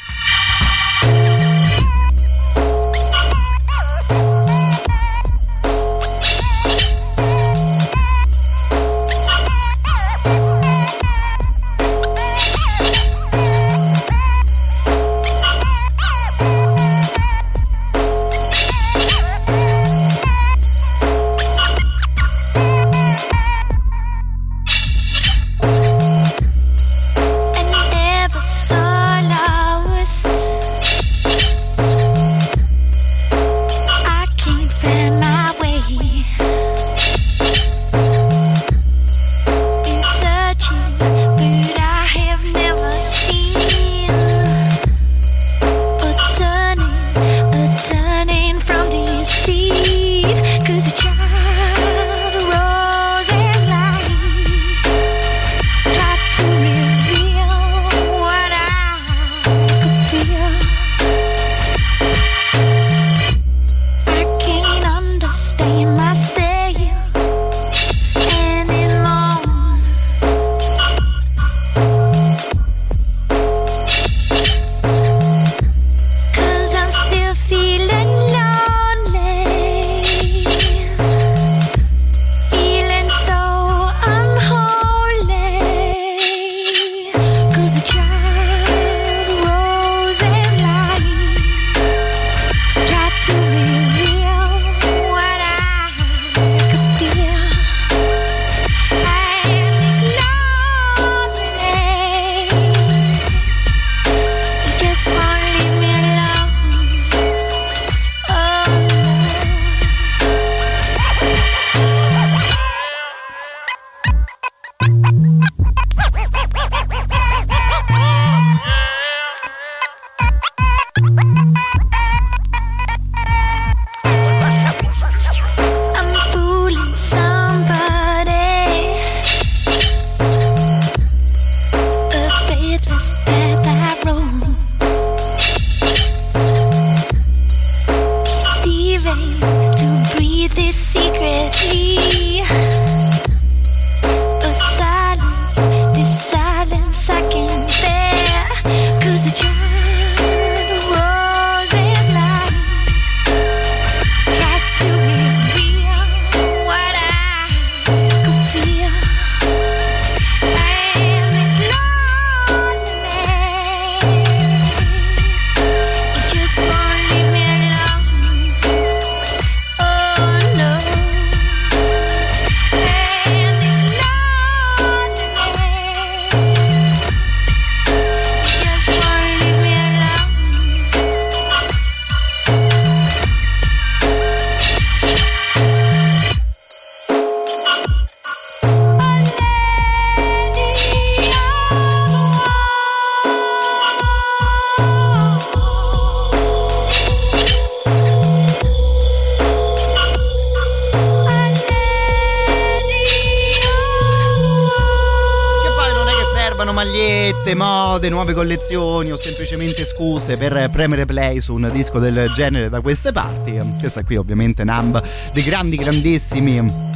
nuove collezioni o semplicemente scuse per premere play su un disco del genere da queste parti. Questa qui ovviamente Numb dei grandi, grandissimi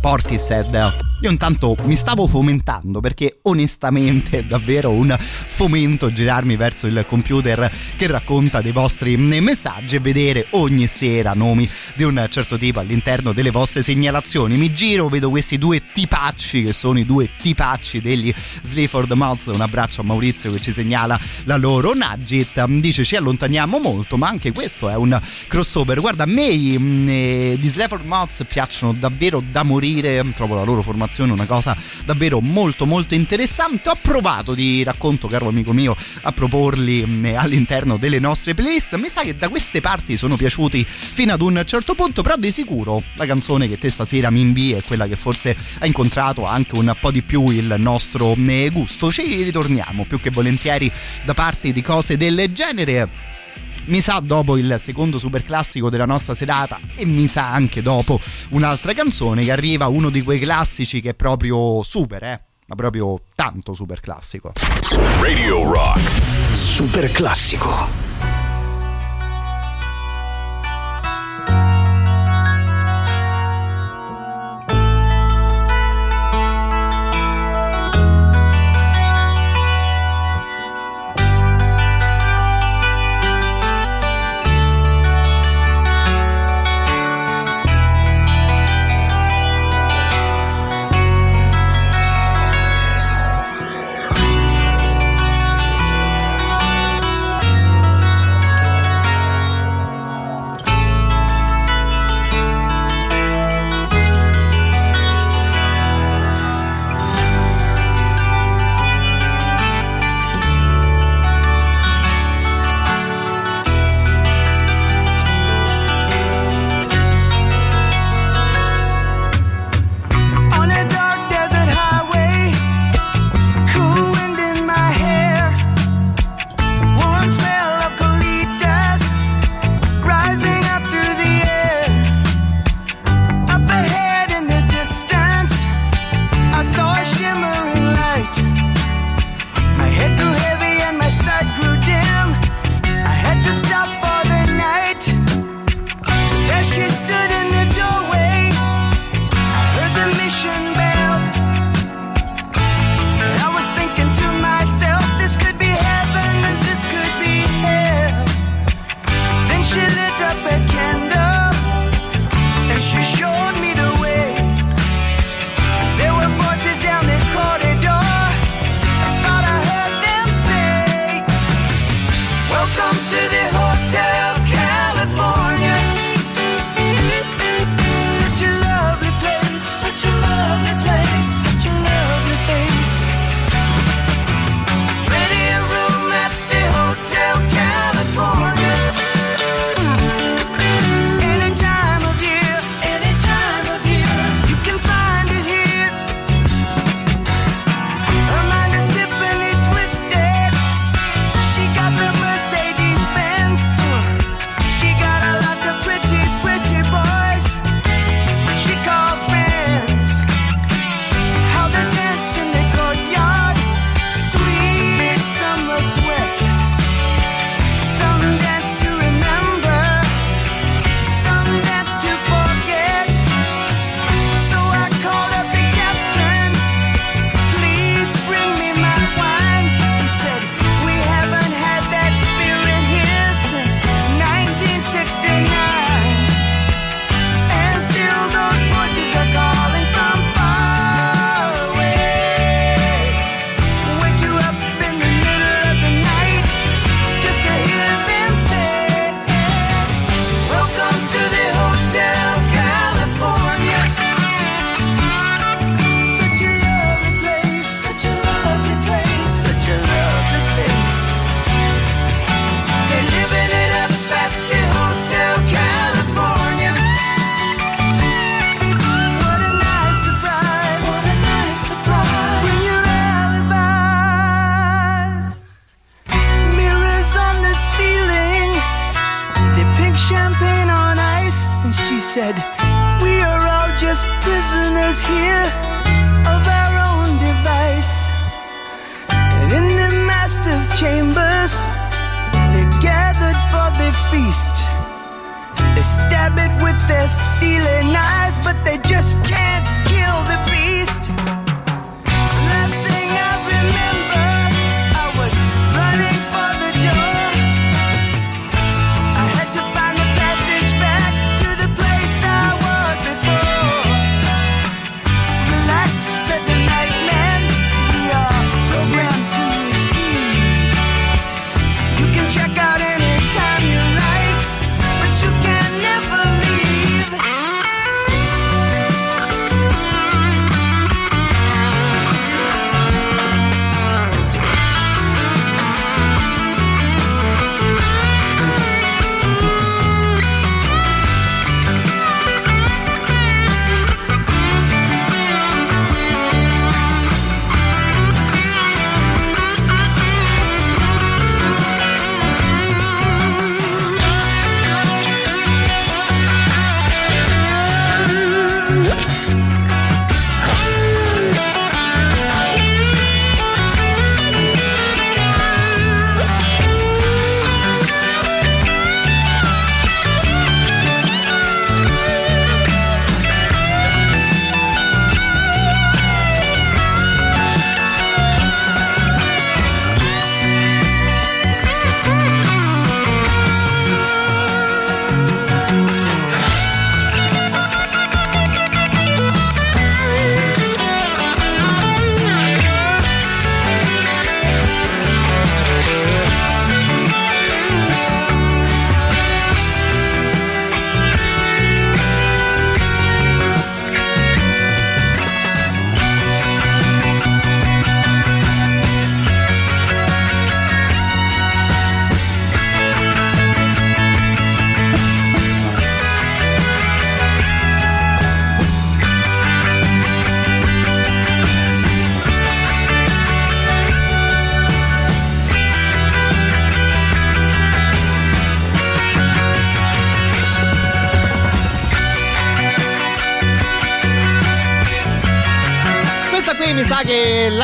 Portishead. Io intanto mi stavo fomentando perché onestamente è davvero un fomento girarmi verso il computer che racconta dei vostri messaggi e vedere ogni sera nomi di un certo tipo all'interno delle vostre segnalazioni. Mi giro, vedo questi due tipacci che sono i due tipacci degli Sleaford Mods. Un abbraccio a Maurizio che ci segnala la loro. Nugget dice ci allontaniamo molto, ma anche questo è un crossover. Guarda, a me mm, eh, gli Sleaford Mods piacciono davvero da morire. Trovo la loro formazione una cosa davvero molto molto interessante. Ho provato di racconto, caro amico mio, a proporli mm, eh, all'interno delle nostre playlist. Mi sa che da queste parti sono piaciuti fino ad un certo punto, però di sicuro la canzone che te stasera mi invia è quella che forse ha incontrato anche un po' di più il nostro mm, eh, gusto. Ci ritorniamo più che volentieri da parte di cose del genere mi sa dopo il secondo super classico della nostra serata e mi sa anche dopo un'altra canzone che arriva uno di quei classici che è proprio super, eh? ma proprio tanto super classico. Radio Rock. Super classico.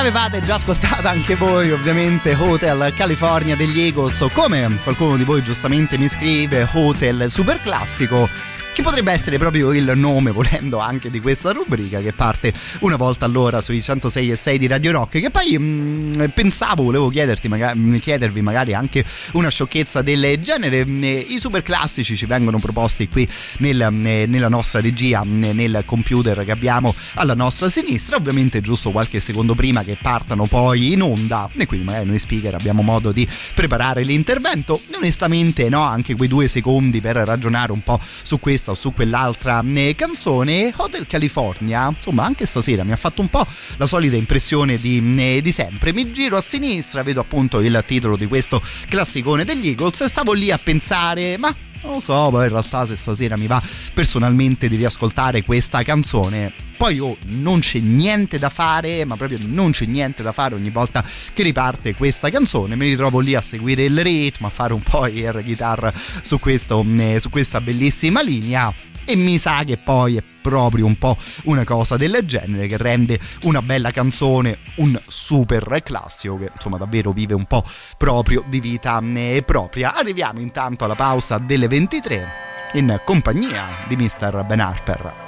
L'avevate già ascoltata anche voi, ovviamente Hotel California degli Eagles o come qualcuno di voi giustamente mi scrive, Hotel super classico che potrebbe essere proprio il nome, volendo anche di questa rubrica che parte una volta all'ora sui 106 e 6 di Radio Rock. Che poi mh, pensavo, volevo chiederti magari, chiedervi magari anche una sciocchezza del genere. I super classici ci vengono proposti qui nel, nella nostra regia, nel computer che abbiamo alla nostra sinistra. Ovviamente, giusto qualche secondo prima che partano poi in onda, e quindi magari noi speaker abbiamo modo di preparare l'intervento. Onestamente, no, anche quei due secondi per ragionare un po' su questo questa o su quell'altra eh, canzone. Hotel California, insomma, anche stasera mi ha fatto un po' la solita impressione di, eh, di sempre. Mi giro a sinistra, vedo appunto il titolo di questo classicone degli Eagles e stavo lì a pensare, ma non lo so, poi in realtà se stasera mi va personalmente di riascoltare questa canzone, poi oh, non c'è niente da fare, ma proprio non c'è niente da fare ogni volta che riparte questa canzone, mi ritrovo lì a seguire il ritmo, a fare un po' air guitar su, questo, eh, su questa bellissima linea e mi sa che poi è proprio un po' una cosa del genere che rende una bella canzone un super classico che insomma davvero vive un po' proprio di vita eh, propria. Arriviamo intanto alla pausa delle 23 in compagnia di Mr. Ben Harper.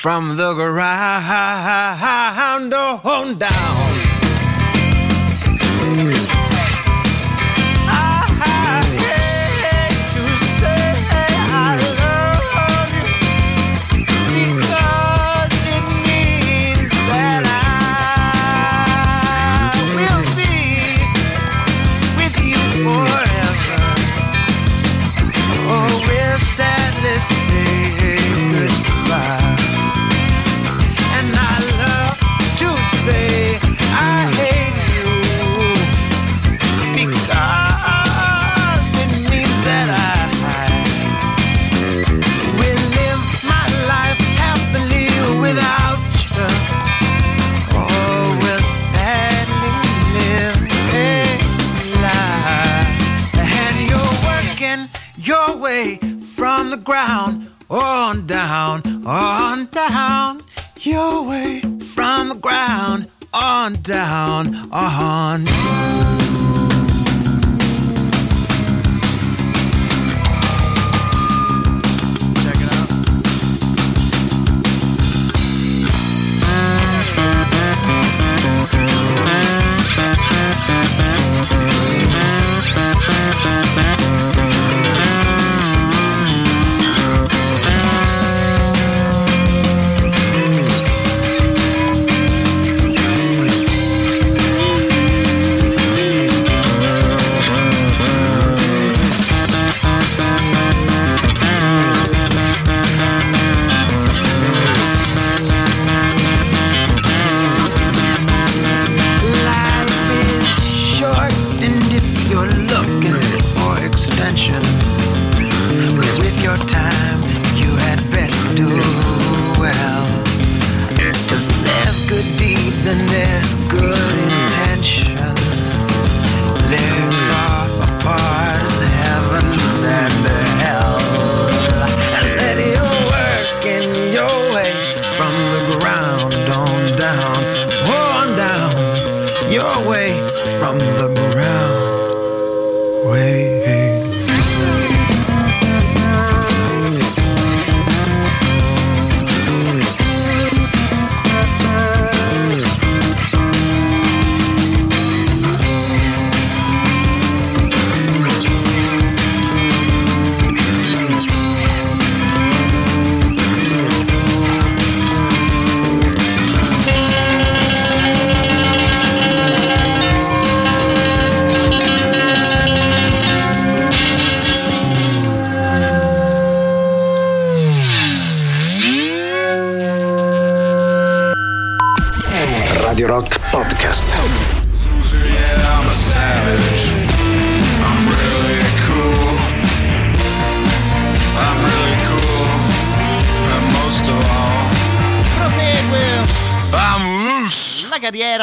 From the ground on down. heart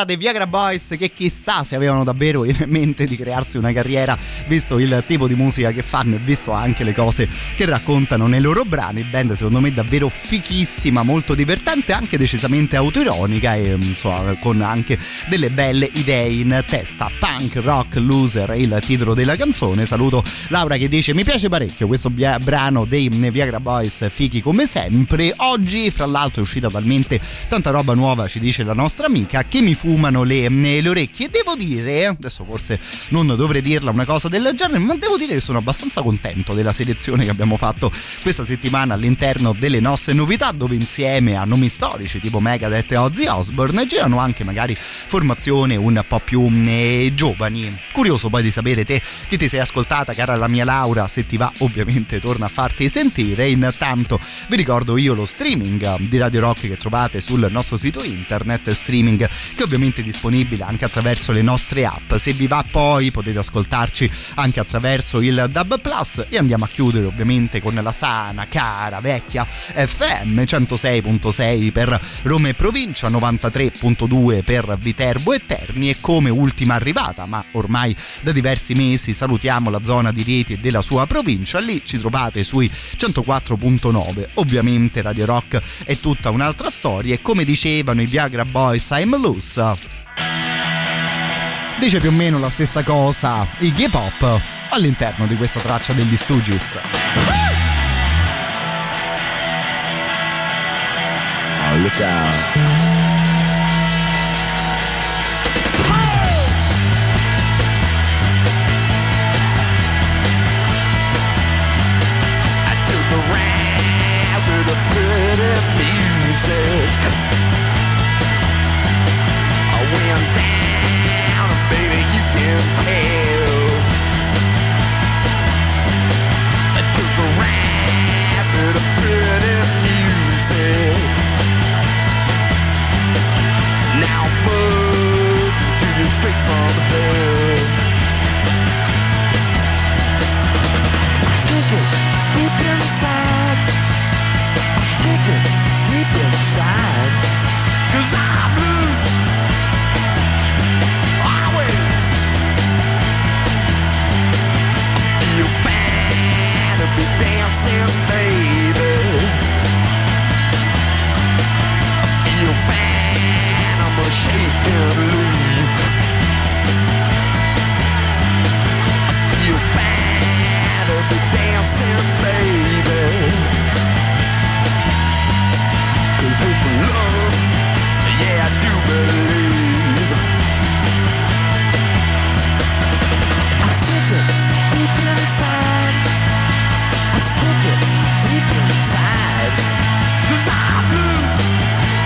dei Viagra Boys che chissà se avevano davvero in mente di crearsi una carriera visto il tipo di musica che fanno e visto anche le cose che raccontano nei loro brani. Band secondo me davvero fichissima molto divertente anche decisamente autoironica e insomma con anche delle belle idee in testa. Punk rock loser è il titolo della canzone. Saluto Laura che dice mi piace parecchio questo brano dei Viagra Boys fichi come sempre. Oggi fra l'altro è uscita talmente tanta roba nuova ci dice la nostra amica che mi fumano le, le orecchie. Devo dire adesso forse non dovrei dirla una cosa del genere ma devo dire che sono abbastanza contento della selezione che abbiamo fatto questa settimana all'interno delle nostre novità dove insieme a nomi storici tipo Megadeth e Ozzy Osbourne girano anche magari formazione un po' più eh, giovani. Curioso poi di sapere te che ti sei ascoltata cara la mia Laura se ti va ovviamente torna a farti sentire. Intanto vi ricordo io lo streaming di Radio Rock che trovate sul nostro sito internet streaming che ovviamente è disponibile anche attraverso le nostre app. Se vi va poi potete ascoltarci anche attraverso il DAB Plus. E andiamo a chiudere ovviamente con la sana cara vecchia FM 106.6 per Roma e provincia 93.2 per Viterbo e Terni. E come ultima arrivata ma ormai da diversi mesi salutiamo la zona di Rieti e della sua provincia. Lì ci trovate sui 104.9 ovviamente Radio Rock è tutta un'altra storia. E come dicevano i Viagra Boys I'm loose dice più o meno la stessa cosa Iggy Pop all'interno di questa traccia degli Stooges Oh, look out. I music. Inside. Stick it deep inside. Cause I'm loose. Always. I feel bad to be dancing, baby. I feel bad, I'm a shaking loose. Dancing, baby. Love, yeah, I do believe. I'm sticking deep inside. I'm deep inside. Cause I'm loose.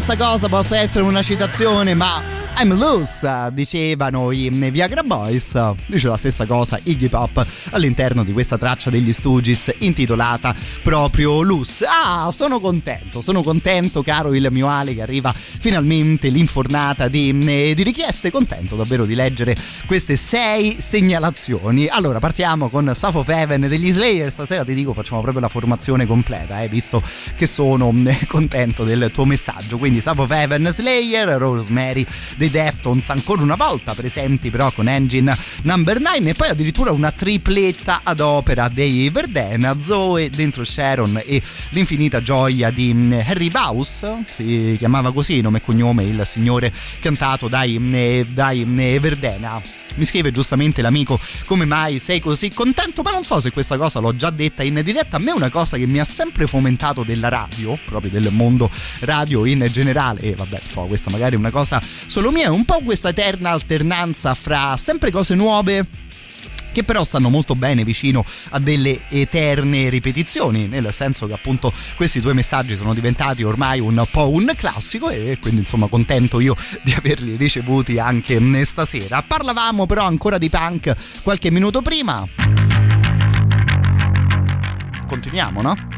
Questa cosa possa essere una citazione, ma I'm loose, dicevano i Viagra Boys. Dice la stessa cosa Iggy Pop all'interno di questa traccia degli Stooges intitolata proprio Loose. Ah, sono contento, sono contento, caro il mio Ale, che arriva finalmente l'infornata di, di richieste. Contento davvero di leggere queste sei segnalazioni. Allora, partiamo con of Heaven degli Slayer. Stasera ti dico, facciamo proprio la formazione completa, eh, visto che sono contento del tuo messaggio. Quindi of Heaven, Slayer, Rosemary dei Deftones ancora una volta presenti però con Engine Number 9 e poi addirittura una tripletta ad opera dei Verdena, Zoe dentro Sharon e l'infinita gioia di mm, Harry Baus, si chiamava così nome e cognome il signore cantato dai, mm, dai mm, Verdena. Mi scrive giustamente l'amico come mai sei così contento, ma non so se questa cosa l'ho già detta in diretta, a me è una cosa che mi ha sempre fomentato della radio, proprio del mondo radio in generale, e vabbè, so, questa magari è una cosa solo mia, è un po' questa eterna alternanza fra sempre cose nuove che però stanno molto bene vicino a delle eterne ripetizioni, nel senso che appunto questi due messaggi sono diventati ormai un po' un classico e quindi insomma contento io di averli ricevuti anche stasera. Parlavamo però ancora di punk qualche minuto prima. Continuiamo, no?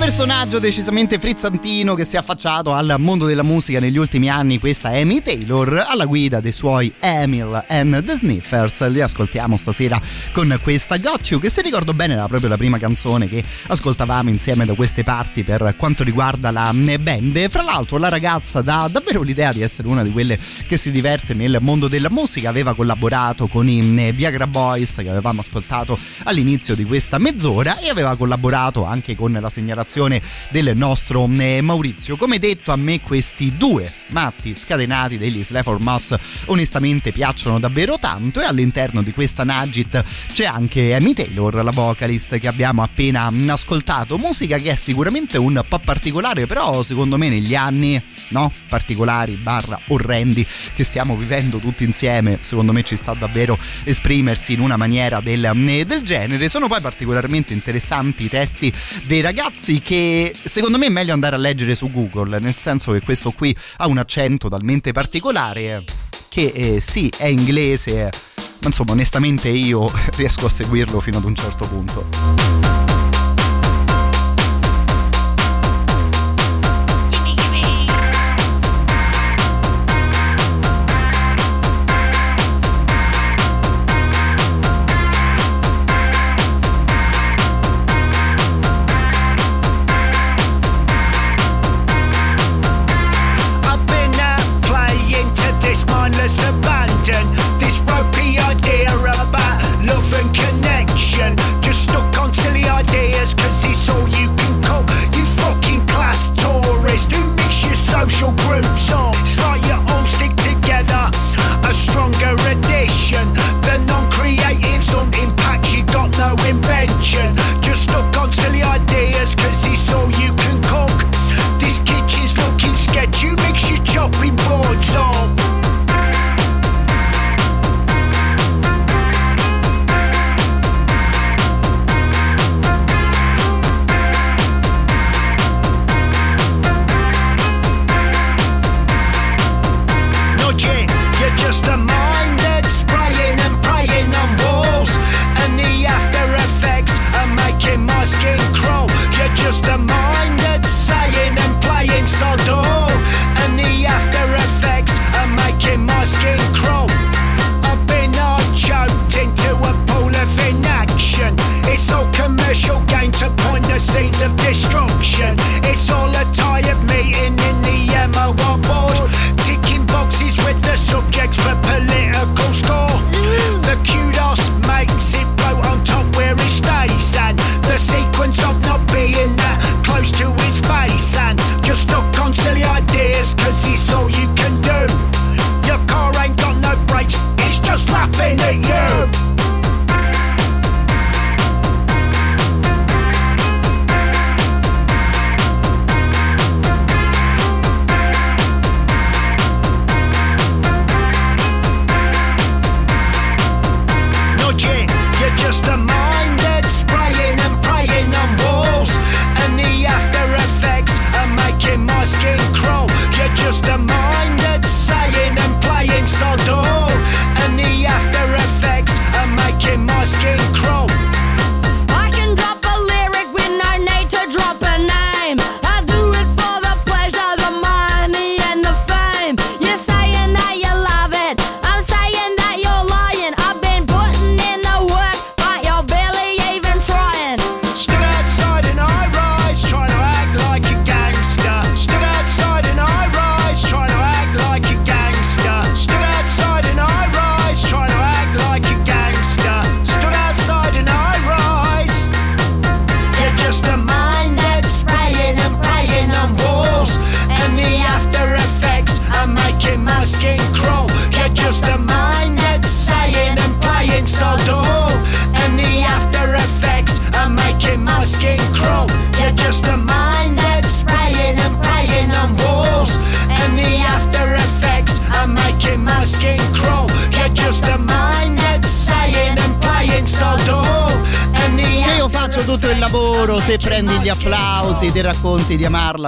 Personaggio decisamente frizzantino che si è affacciato al mondo della musica negli ultimi anni, questa è Amy Taylor alla guida dei suoi Emil and the Sniffers. Li ascoltiamo stasera con questa Got You, che se ricordo bene era proprio la prima canzone che ascoltavamo insieme da queste parti per quanto riguarda la band. Fra l'altro la ragazza dà davvero l'idea di essere una di quelle che si diverte nel mondo della musica, aveva collaborato con i Viagra Boys che avevamo ascoltato all'inizio di questa mezz'ora e aveva collaborato anche con la segnalazione del nostro eh, Maurizio. Come detto, a me questi due matti scatenati degli Slayer Moths onestamente piacciono davvero tanto e all'interno di questa Nugget c'è anche Amy Taylor, la vocalist che abbiamo appena ascoltato. Musica che è sicuramente un po' particolare, però secondo me negli anni no? particolari barra orrendi che stiamo vivendo tutti insieme secondo me ci sta davvero esprimersi in una maniera del, eh, del genere sono poi particolarmente interessanti i testi dei ragazzi che secondo me è meglio andare a leggere su Google nel senso che questo qui ha un accento talmente particolare che eh, sì è inglese ma insomma onestamente io riesco a seguirlo fino ad un certo punto.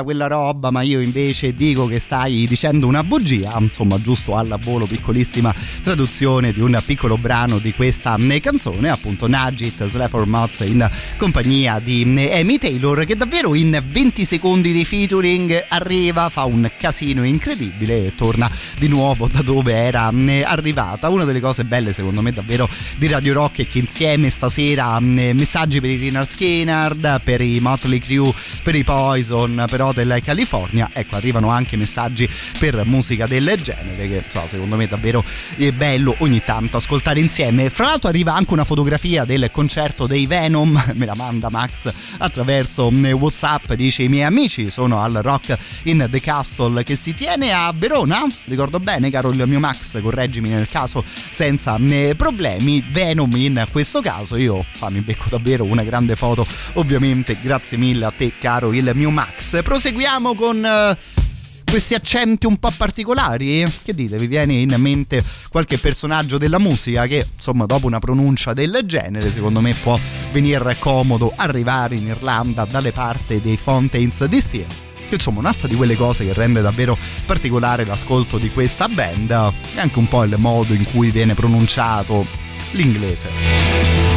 Quella roba, ma io invece dico che stai dicendo una bugia, insomma giusto alla volo piccolissima traduzione di un piccolo brano di questa canzone, appunto Nugget Slafer Mods in compagnia di Amy Taylor che davvero in 20 secondi di featuring arriva, fa un casino incredibile e torna di nuovo da dove era eh, arrivata. Una delle cose belle secondo me davvero di Radio Rock è che insieme stasera eh, messaggi per i Rinard Skinard, per i Motley Crue, per i Poison, per Hotel California, ecco arrivano anche messaggi per musica del genere che insomma, secondo me è davvero eh, bello ogni tanto ascoltare insieme. Fra l'altro arriva anche una fotografia del concerto dei Venom, me la manda Max attraverso mm, Whatsapp, dice i miei amici sono al Rock in the Castle che si tiene a Verona, ricordo bene caro il mio Max, correggimi nel caso senza mm, problemi, Venom in questo caso, io fa, mi becco davvero una grande foto, ovviamente. Grazie mille a te caro il mio Max. Proseguiamo con... questi accenti un po' particolari? Che dite? Vi viene in mente qualche personaggio della musica che, insomma, dopo una pronuncia del genere, secondo me può venire comodo arrivare in Irlanda dalle parti dei Fontaines DC? Insomma un'altra di quelle cose che rende davvero particolare l'ascolto di questa band e anche un po' il modo in cui viene pronunciato l'inglese.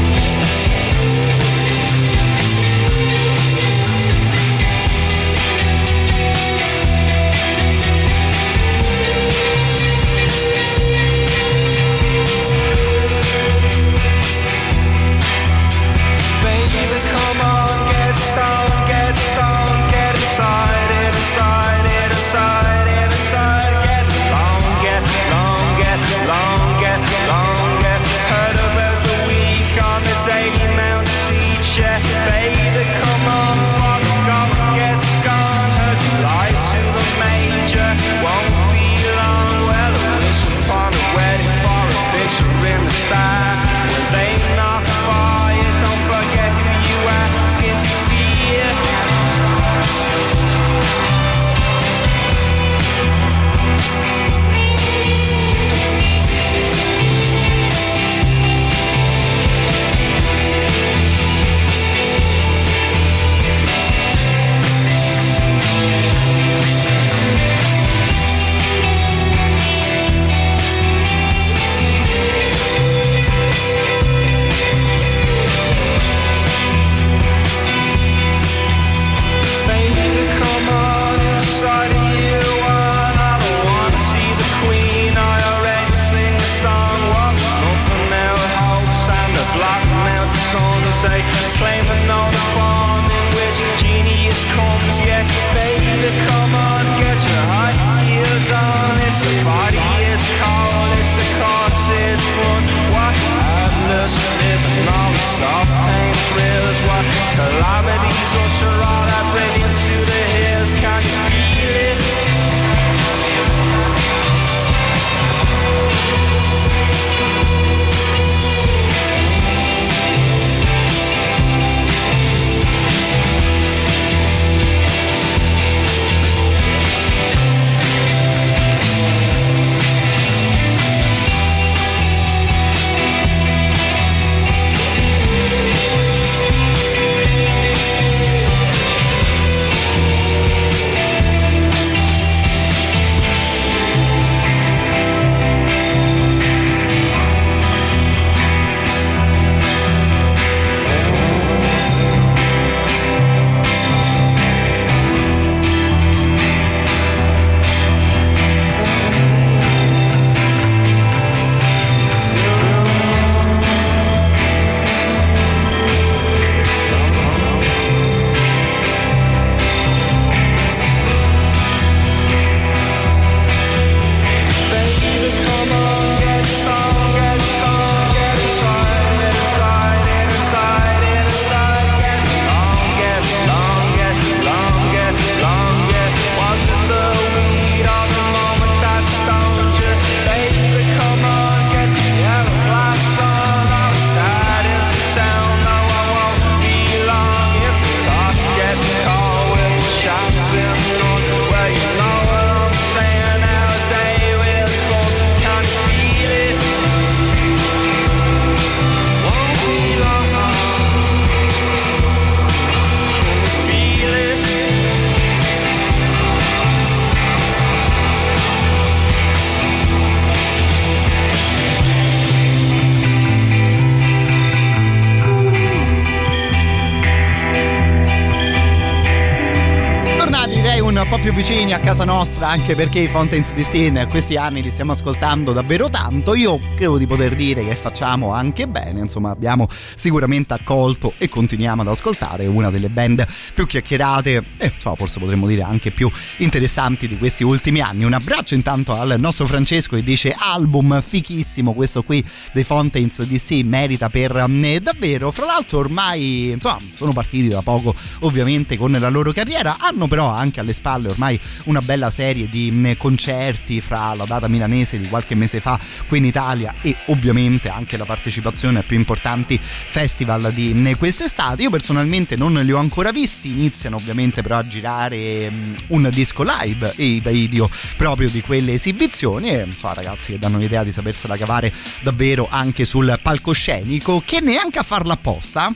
Vicini a casa nostra anche perché i Fountains DC in questi anni li stiamo ascoltando davvero tanto. Io credo di poter dire che facciamo anche bene insomma abbiamo sicuramente accolto e continuiamo ad ascoltare una delle band più chiacchierate e insomma, forse potremmo dire anche più interessanti di questi ultimi anni. Un abbraccio intanto al nostro Francesco che dice album fichissimo questo qui dei Fountains DC merita per eh, davvero. Fra l'altro ormai insomma sono partiti da poco ovviamente con la loro carriera. Hanno però anche alle spalle ormai una bella serie di mh, concerti fra la data milanese di qualche mese fa qui in Italia e ovviamente anche la partecipazione a più importanti festival di mh, quest'estate io personalmente non li ho ancora visti iniziano ovviamente però a girare mh, un disco live e i video proprio di quelle esibizioni e insomma ragazzi che danno l'idea di sapersela cavare davvero anche sul palcoscenico che neanche a farla apposta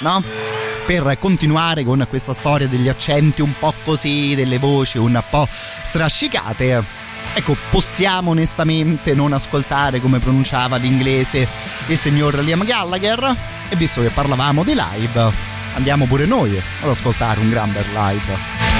no? Per continuare con questa storia degli accenti un po' così, delle voci un po' strascicate. Ecco, possiamo onestamente non ascoltare come pronunciava l'inglese il signor Liam Gallagher? E visto che parlavamo di live, andiamo pure noi ad ascoltare un gran bel live.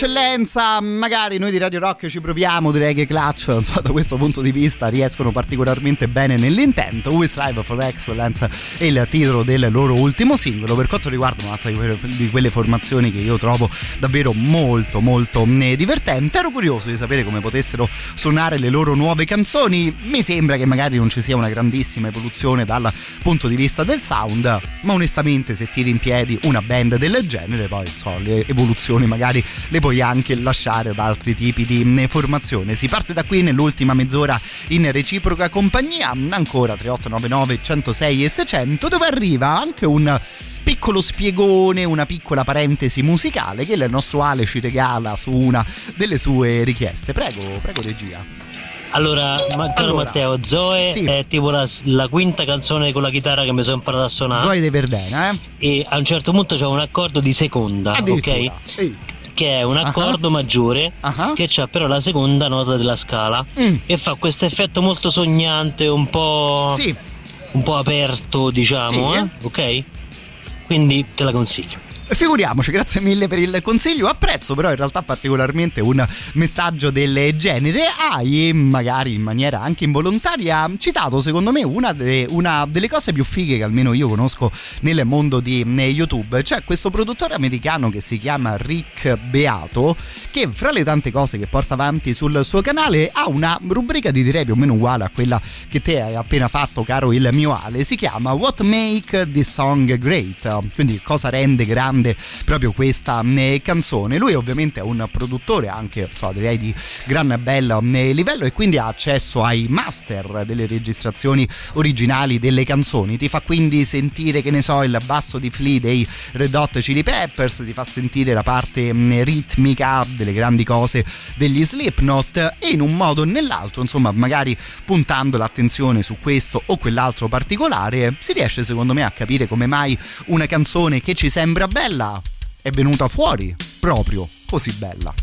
It's all'eccellenza, magari noi di Radio Rock ci proviamo, direi che Clutch insomma, da questo punto di vista riescono particolarmente bene nell'intento. We Strive for Excellence è il titolo del loro ultimo singolo, per quanto riguarda un'altra di quelle, di quelle formazioni che io trovo davvero molto molto eh, divertente. Ero curioso di sapere come potessero suonare le loro nuove canzoni, mi sembra che magari non ci sia una grandissima evoluzione dal punto di vista del sound, ma onestamente se tiri in piedi una band del genere poi so, le evoluzioni magari le puoi anche lasciare ad altri tipi di mm, formazione. Si parte da qui nell'ultima mezz'ora in reciproca compagnia, ancora 3899 106 e 600, dove arriva anche un piccolo spiegone, una piccola parentesi musicale che il nostro Ale ci regala su una delle sue richieste. Prego, prego regia. Allora, ma- caro Allora, Matteo, Zoe sì. è tipo la, la quinta canzone con la chitarra che mi sono imparato a suonare. Zoe De Verdena, eh? E a un certo punto c'è un accordo di seconda, ok? Ehi. Che è un accordo maggiore che ha però la seconda nota della scala Mm. e fa questo effetto molto sognante, un po'. Sì. un po' aperto, diciamo, Sì. eh? ok? Quindi te la consiglio. Figuriamoci, grazie mille per il consiglio. Apprezzo però in realtà particolarmente un messaggio del genere. Hai, magari in maniera anche involontaria, citato secondo me una, de- una delle cose più fighe che almeno io conosco nel mondo di eh, YouTube. C'è questo produttore americano che si chiama Rick Beato, che fra le tante cose che porta avanti sul suo canale ha una rubrica di direi più o meno uguale a quella che te hai appena fatto, caro il mio Ale. Si chiama What Make This Song Great. Quindi cosa rende grande proprio questa eh, canzone. Lui ovviamente è un produttore anche, so, direi di gran bel eh, livello e quindi ha accesso ai master delle registrazioni originali delle canzoni. Ti fa quindi sentire, che ne so, il basso di Flea dei Red Hot Chili Peppers, ti fa sentire la parte mh, ritmica delle grandi cose degli Slipknot e in un modo o nell'altro, insomma, magari puntando l'attenzione su questo o quell'altro particolare, si riesce secondo me a capire come mai una canzone che ci sembra bella è venuta fuori proprio così bella.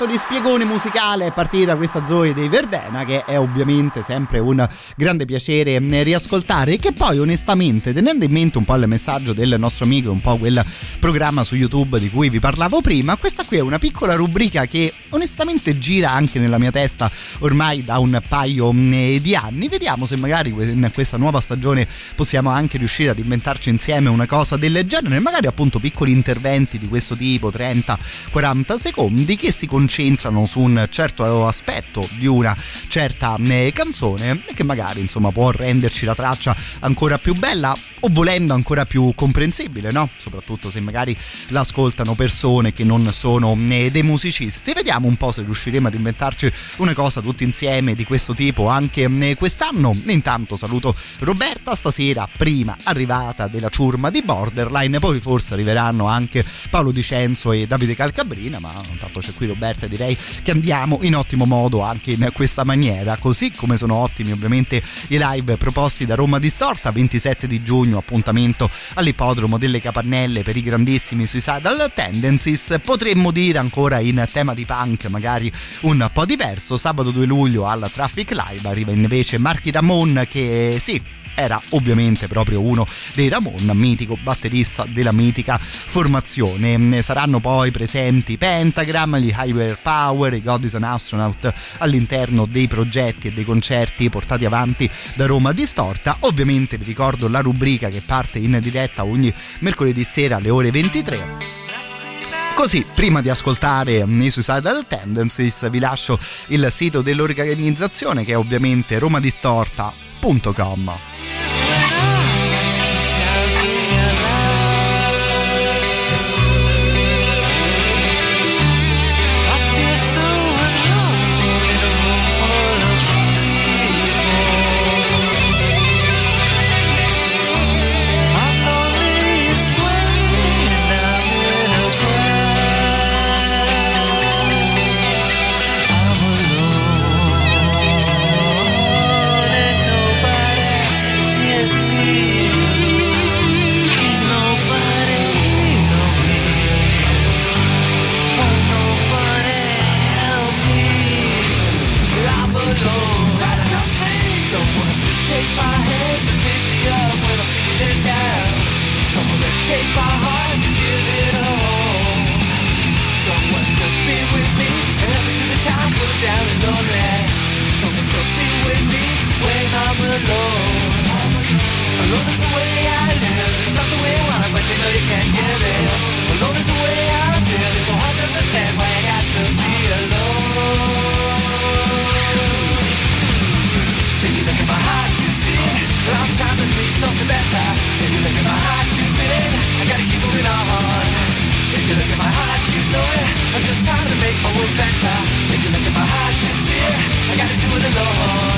Con tanto di spiegone musicale. È partita questa Zoe dei Verdena che è ovviamente sempre un grande piacere eh, riascoltare. E che poi onestamente tenendo in mente un po' il messaggio del nostro amico, un po' quel programma su YouTube di cui vi parlavo prima, questa qui è una piccola rubrica che onestamente gira anche nella mia testa ormai da un paio mm, di anni. Vediamo se magari in questa nuova stagione possiamo anche riuscire ad inventarci insieme una cosa del genere, magari appunto piccoli interventi di questo tipo, 30-40 secondi che si concentrano su un certo aspetto di una certa eh, canzone che magari insomma può renderci la traccia ancora più bella o volendo ancora più comprensibile, no? Soprattutto se magari l'ascoltano persone che non sono eh, dei musicisti. Vediamo un po' se riusciremo ad inventarci una cosa tutti insieme di questo tipo anche eh, quest'anno. Intanto saluto Roberta stasera, prima arrivata della ciurma di Borderline, poi forse arriveranno anche Paolo Dicenzo e Davide Calcabrina, ma intanto c'è qui Roberta direi che andiamo in ottimo modo anche in questa maniera, così come sono ottimi ovviamente i live proposti da Roma Distorta, 27 di giugno appuntamento all'ippodromo delle Capannelle per i grandissimi Suicidal Tendencies, potremmo dire ancora in tema di punk magari un po' diverso, sabato 2 luglio al Traffic Live arriva invece Marchi Ramon che sì era ovviamente proprio uno dei Ramon, mitico batterista della mitica formazione. Saranno poi presenti Pentagram, gli Hyper Power, i God is an Astronaut all'interno dei progetti e dei concerti portati avanti da Roma Distorta. Ovviamente vi ricordo la rubrica che parte in diretta ogni mercoledì sera alle ore 23. Così, prima di ascoltare i Suicidal Tendencies, vi lascio il sito dell'organizzazione che è ovviamente romadistorta.com. Oh, trying to make better. Look at my heart, you see it. I gotta do it alone.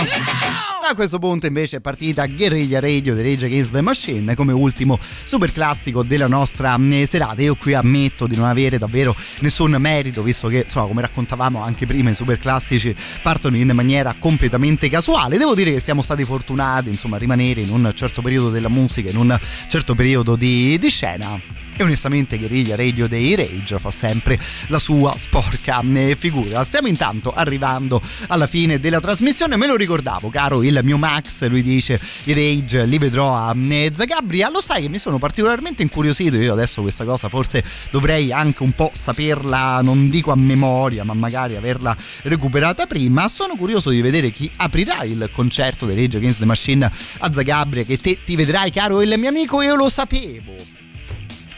A questo punto invece è partita Guerriglia Radio di Rage Against the Machine come ultimo super classico della nostra eh, serata. Io qui ammetto di non avere davvero nessun merito, visto che insomma, come raccontavamo anche prima i super classici partono in maniera completamente casuale. Devo dire che siamo stati fortunati insomma a rimanere in un certo periodo della musica, in un certo periodo di, di scena. E onestamente Guerriglia Radio dei Rage fa sempre la sua sporca eh, figura. Stiamo intanto arrivando alla fine della trasmissione. Me lo ricordavo, caro il mio Max. Lui dice: I Rage li vedrò a eh, Zagabria. Lo sai che mi sono particolarmente incuriosito. Io adesso questa cosa forse dovrei anche un po' saperla, non dico a memoria, ma magari averla recuperata prima. Sono curioso di vedere chi aprirà il concerto dei Rage Against the Machine a Zagabria. Che te ti vedrai, caro il mio amico. Io lo sapevo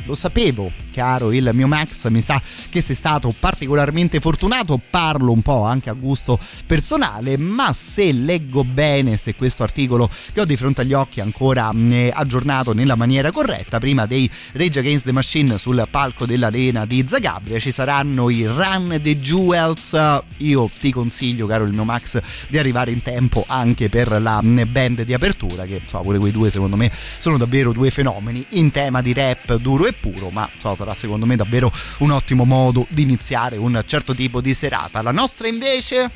lo sapevo, caro il mio Max, mi sa che sei stato particolarmente fortunato, parlo un po' anche a gusto personale, ma se leggo bene, se questo articolo che ho di fronte agli occhi è ancora mh, aggiornato nella maniera corretta, prima dei Rage Against the Machine sul palco dell'arena di Zagabria ci saranno i Run the Jewels, io ti consiglio, caro il mio Max, di arrivare in tempo anche per la mh, band di apertura, che insomma pure quei due secondo me sono davvero due fenomeni in tema di rap duro e puro, ma insomma, sarà secondo me davvero un ottimo modo di iniziare un certo tipo di serata. La nostra invece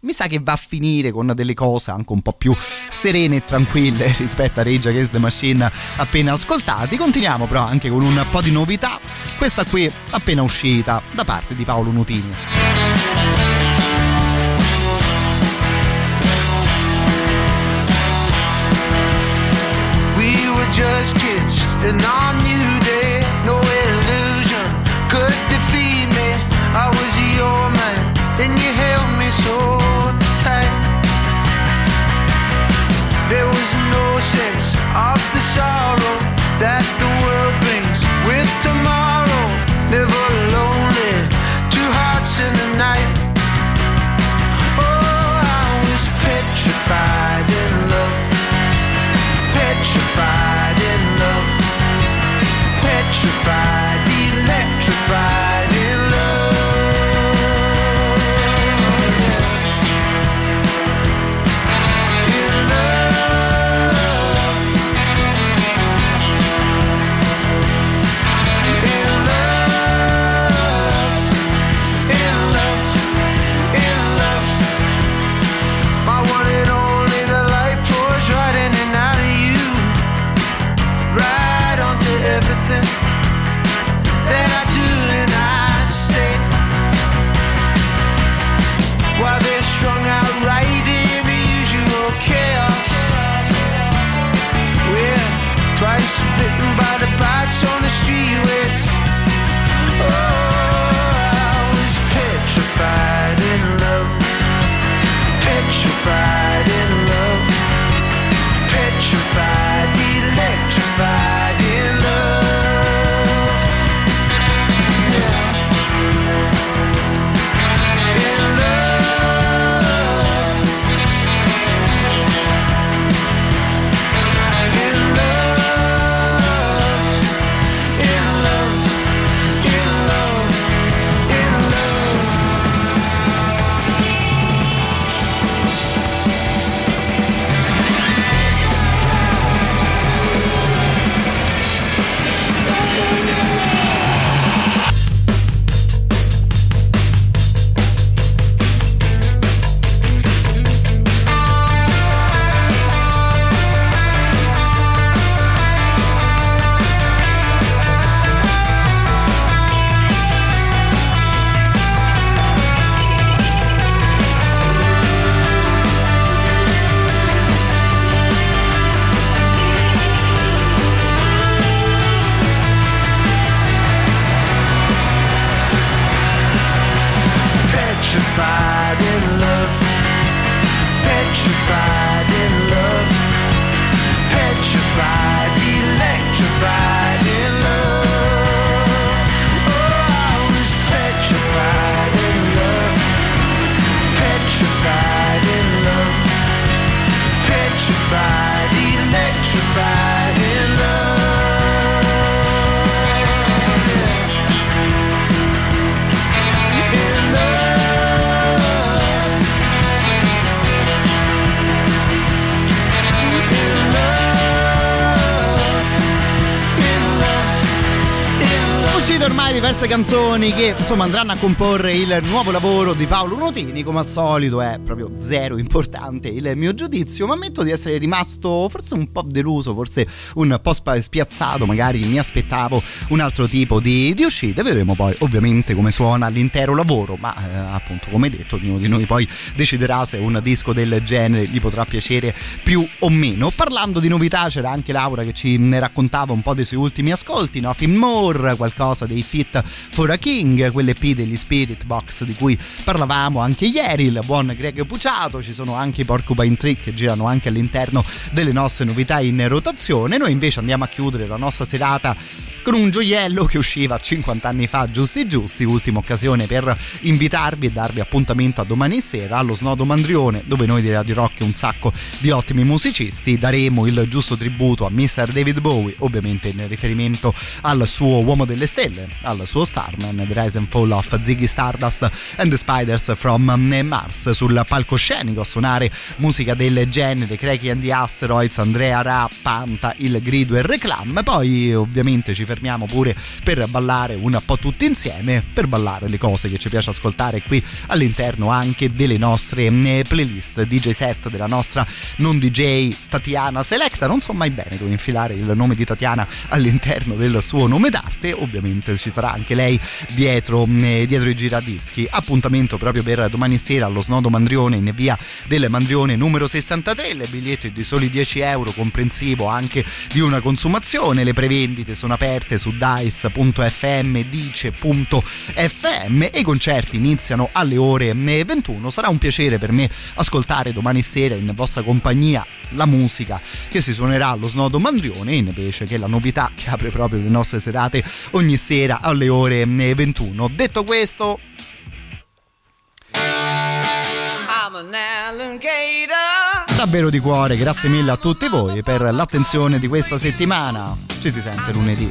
mi sa che va a finire con delle cose anche un po' più serene e tranquille rispetto a Rage Against the Machine appena ascoltati. Continuiamo però anche con un po' di novità. Questa qui appena uscita da parte di Paolo Nutini. We were just kids in our new day. No illusion could defeat me. I was your man, and you held me so tight. There was no sense of the sorrow fire ormai diverse canzoni che insomma andranno a comporre il nuovo lavoro di Paolo Nutini, come al solito è proprio zero importante il mio giudizio, ma ammetto di essere rimasto forse un po' deluso, forse un po' spiazzato, magari mi aspettavo un altro tipo di, di uscite, vedremo poi ovviamente come suona l'intero lavoro, ma eh, appunto come detto ognuno di noi poi deciderà se un disco del genere gli potrà piacere più o meno. Parlando di novità c'era anche Laura che ci raccontava un po' dei suoi ultimi ascolti, Nothing More, qualcosa dei Fit for a King, quell'EP degli Spirit Box di cui parlavamo anche ieri, il buon Greg Puciato, ci sono anche i Porcupine Trick che girano anche all'interno delle nostre novità in rotazione. Noi invece andiamo a chiudere la nostra serata con un gioiello che usciva 50 anni fa, giusti giusti, ultima occasione per invitarvi e darvi appuntamento a domani sera allo Snodo Mandrione, dove noi di Radio Rock un sacco di ottimi musicisti daremo il giusto tributo a Mr. David Bowie, ovviamente in riferimento al suo uomo delle stelle, al suo Starman, The Rise and Fall of Ziggy Stardust and the Spiders from Mars, sul palcoscenico a suonare musica del genere, Cracky and the Asteroids, Andrea Ra, Panta, il grido e reclam, poi ovviamente ci fermiamo fermiamo pure per ballare un po' tutti insieme, per ballare le cose che ci piace ascoltare qui all'interno anche delle nostre eh, playlist DJ set della nostra non DJ Tatiana Selecta. Non so mai bene dove infilare il nome di Tatiana all'interno del suo nome d'arte, ovviamente ci sarà anche lei dietro, eh, dietro i giradischi. Appuntamento proprio per domani sera allo Snodo Mandrione in via del Mandrione numero 63, le biglietti di soli 10 euro comprensivo anche di una consumazione, le prevendite sono aperte su dice.fm, dice.fm e i concerti iniziano alle ore 21. Sarà un piacere per me ascoltare domani sera in vostra compagnia la musica che si suonerà allo Snodo Mandrione invece che la novità che apre proprio le nostre serate ogni sera alle ore 21. Detto questo, I'm an alligator. Davvero di cuore grazie mille a tutti voi per l'attenzione di questa settimana. Ci si sente lunedì.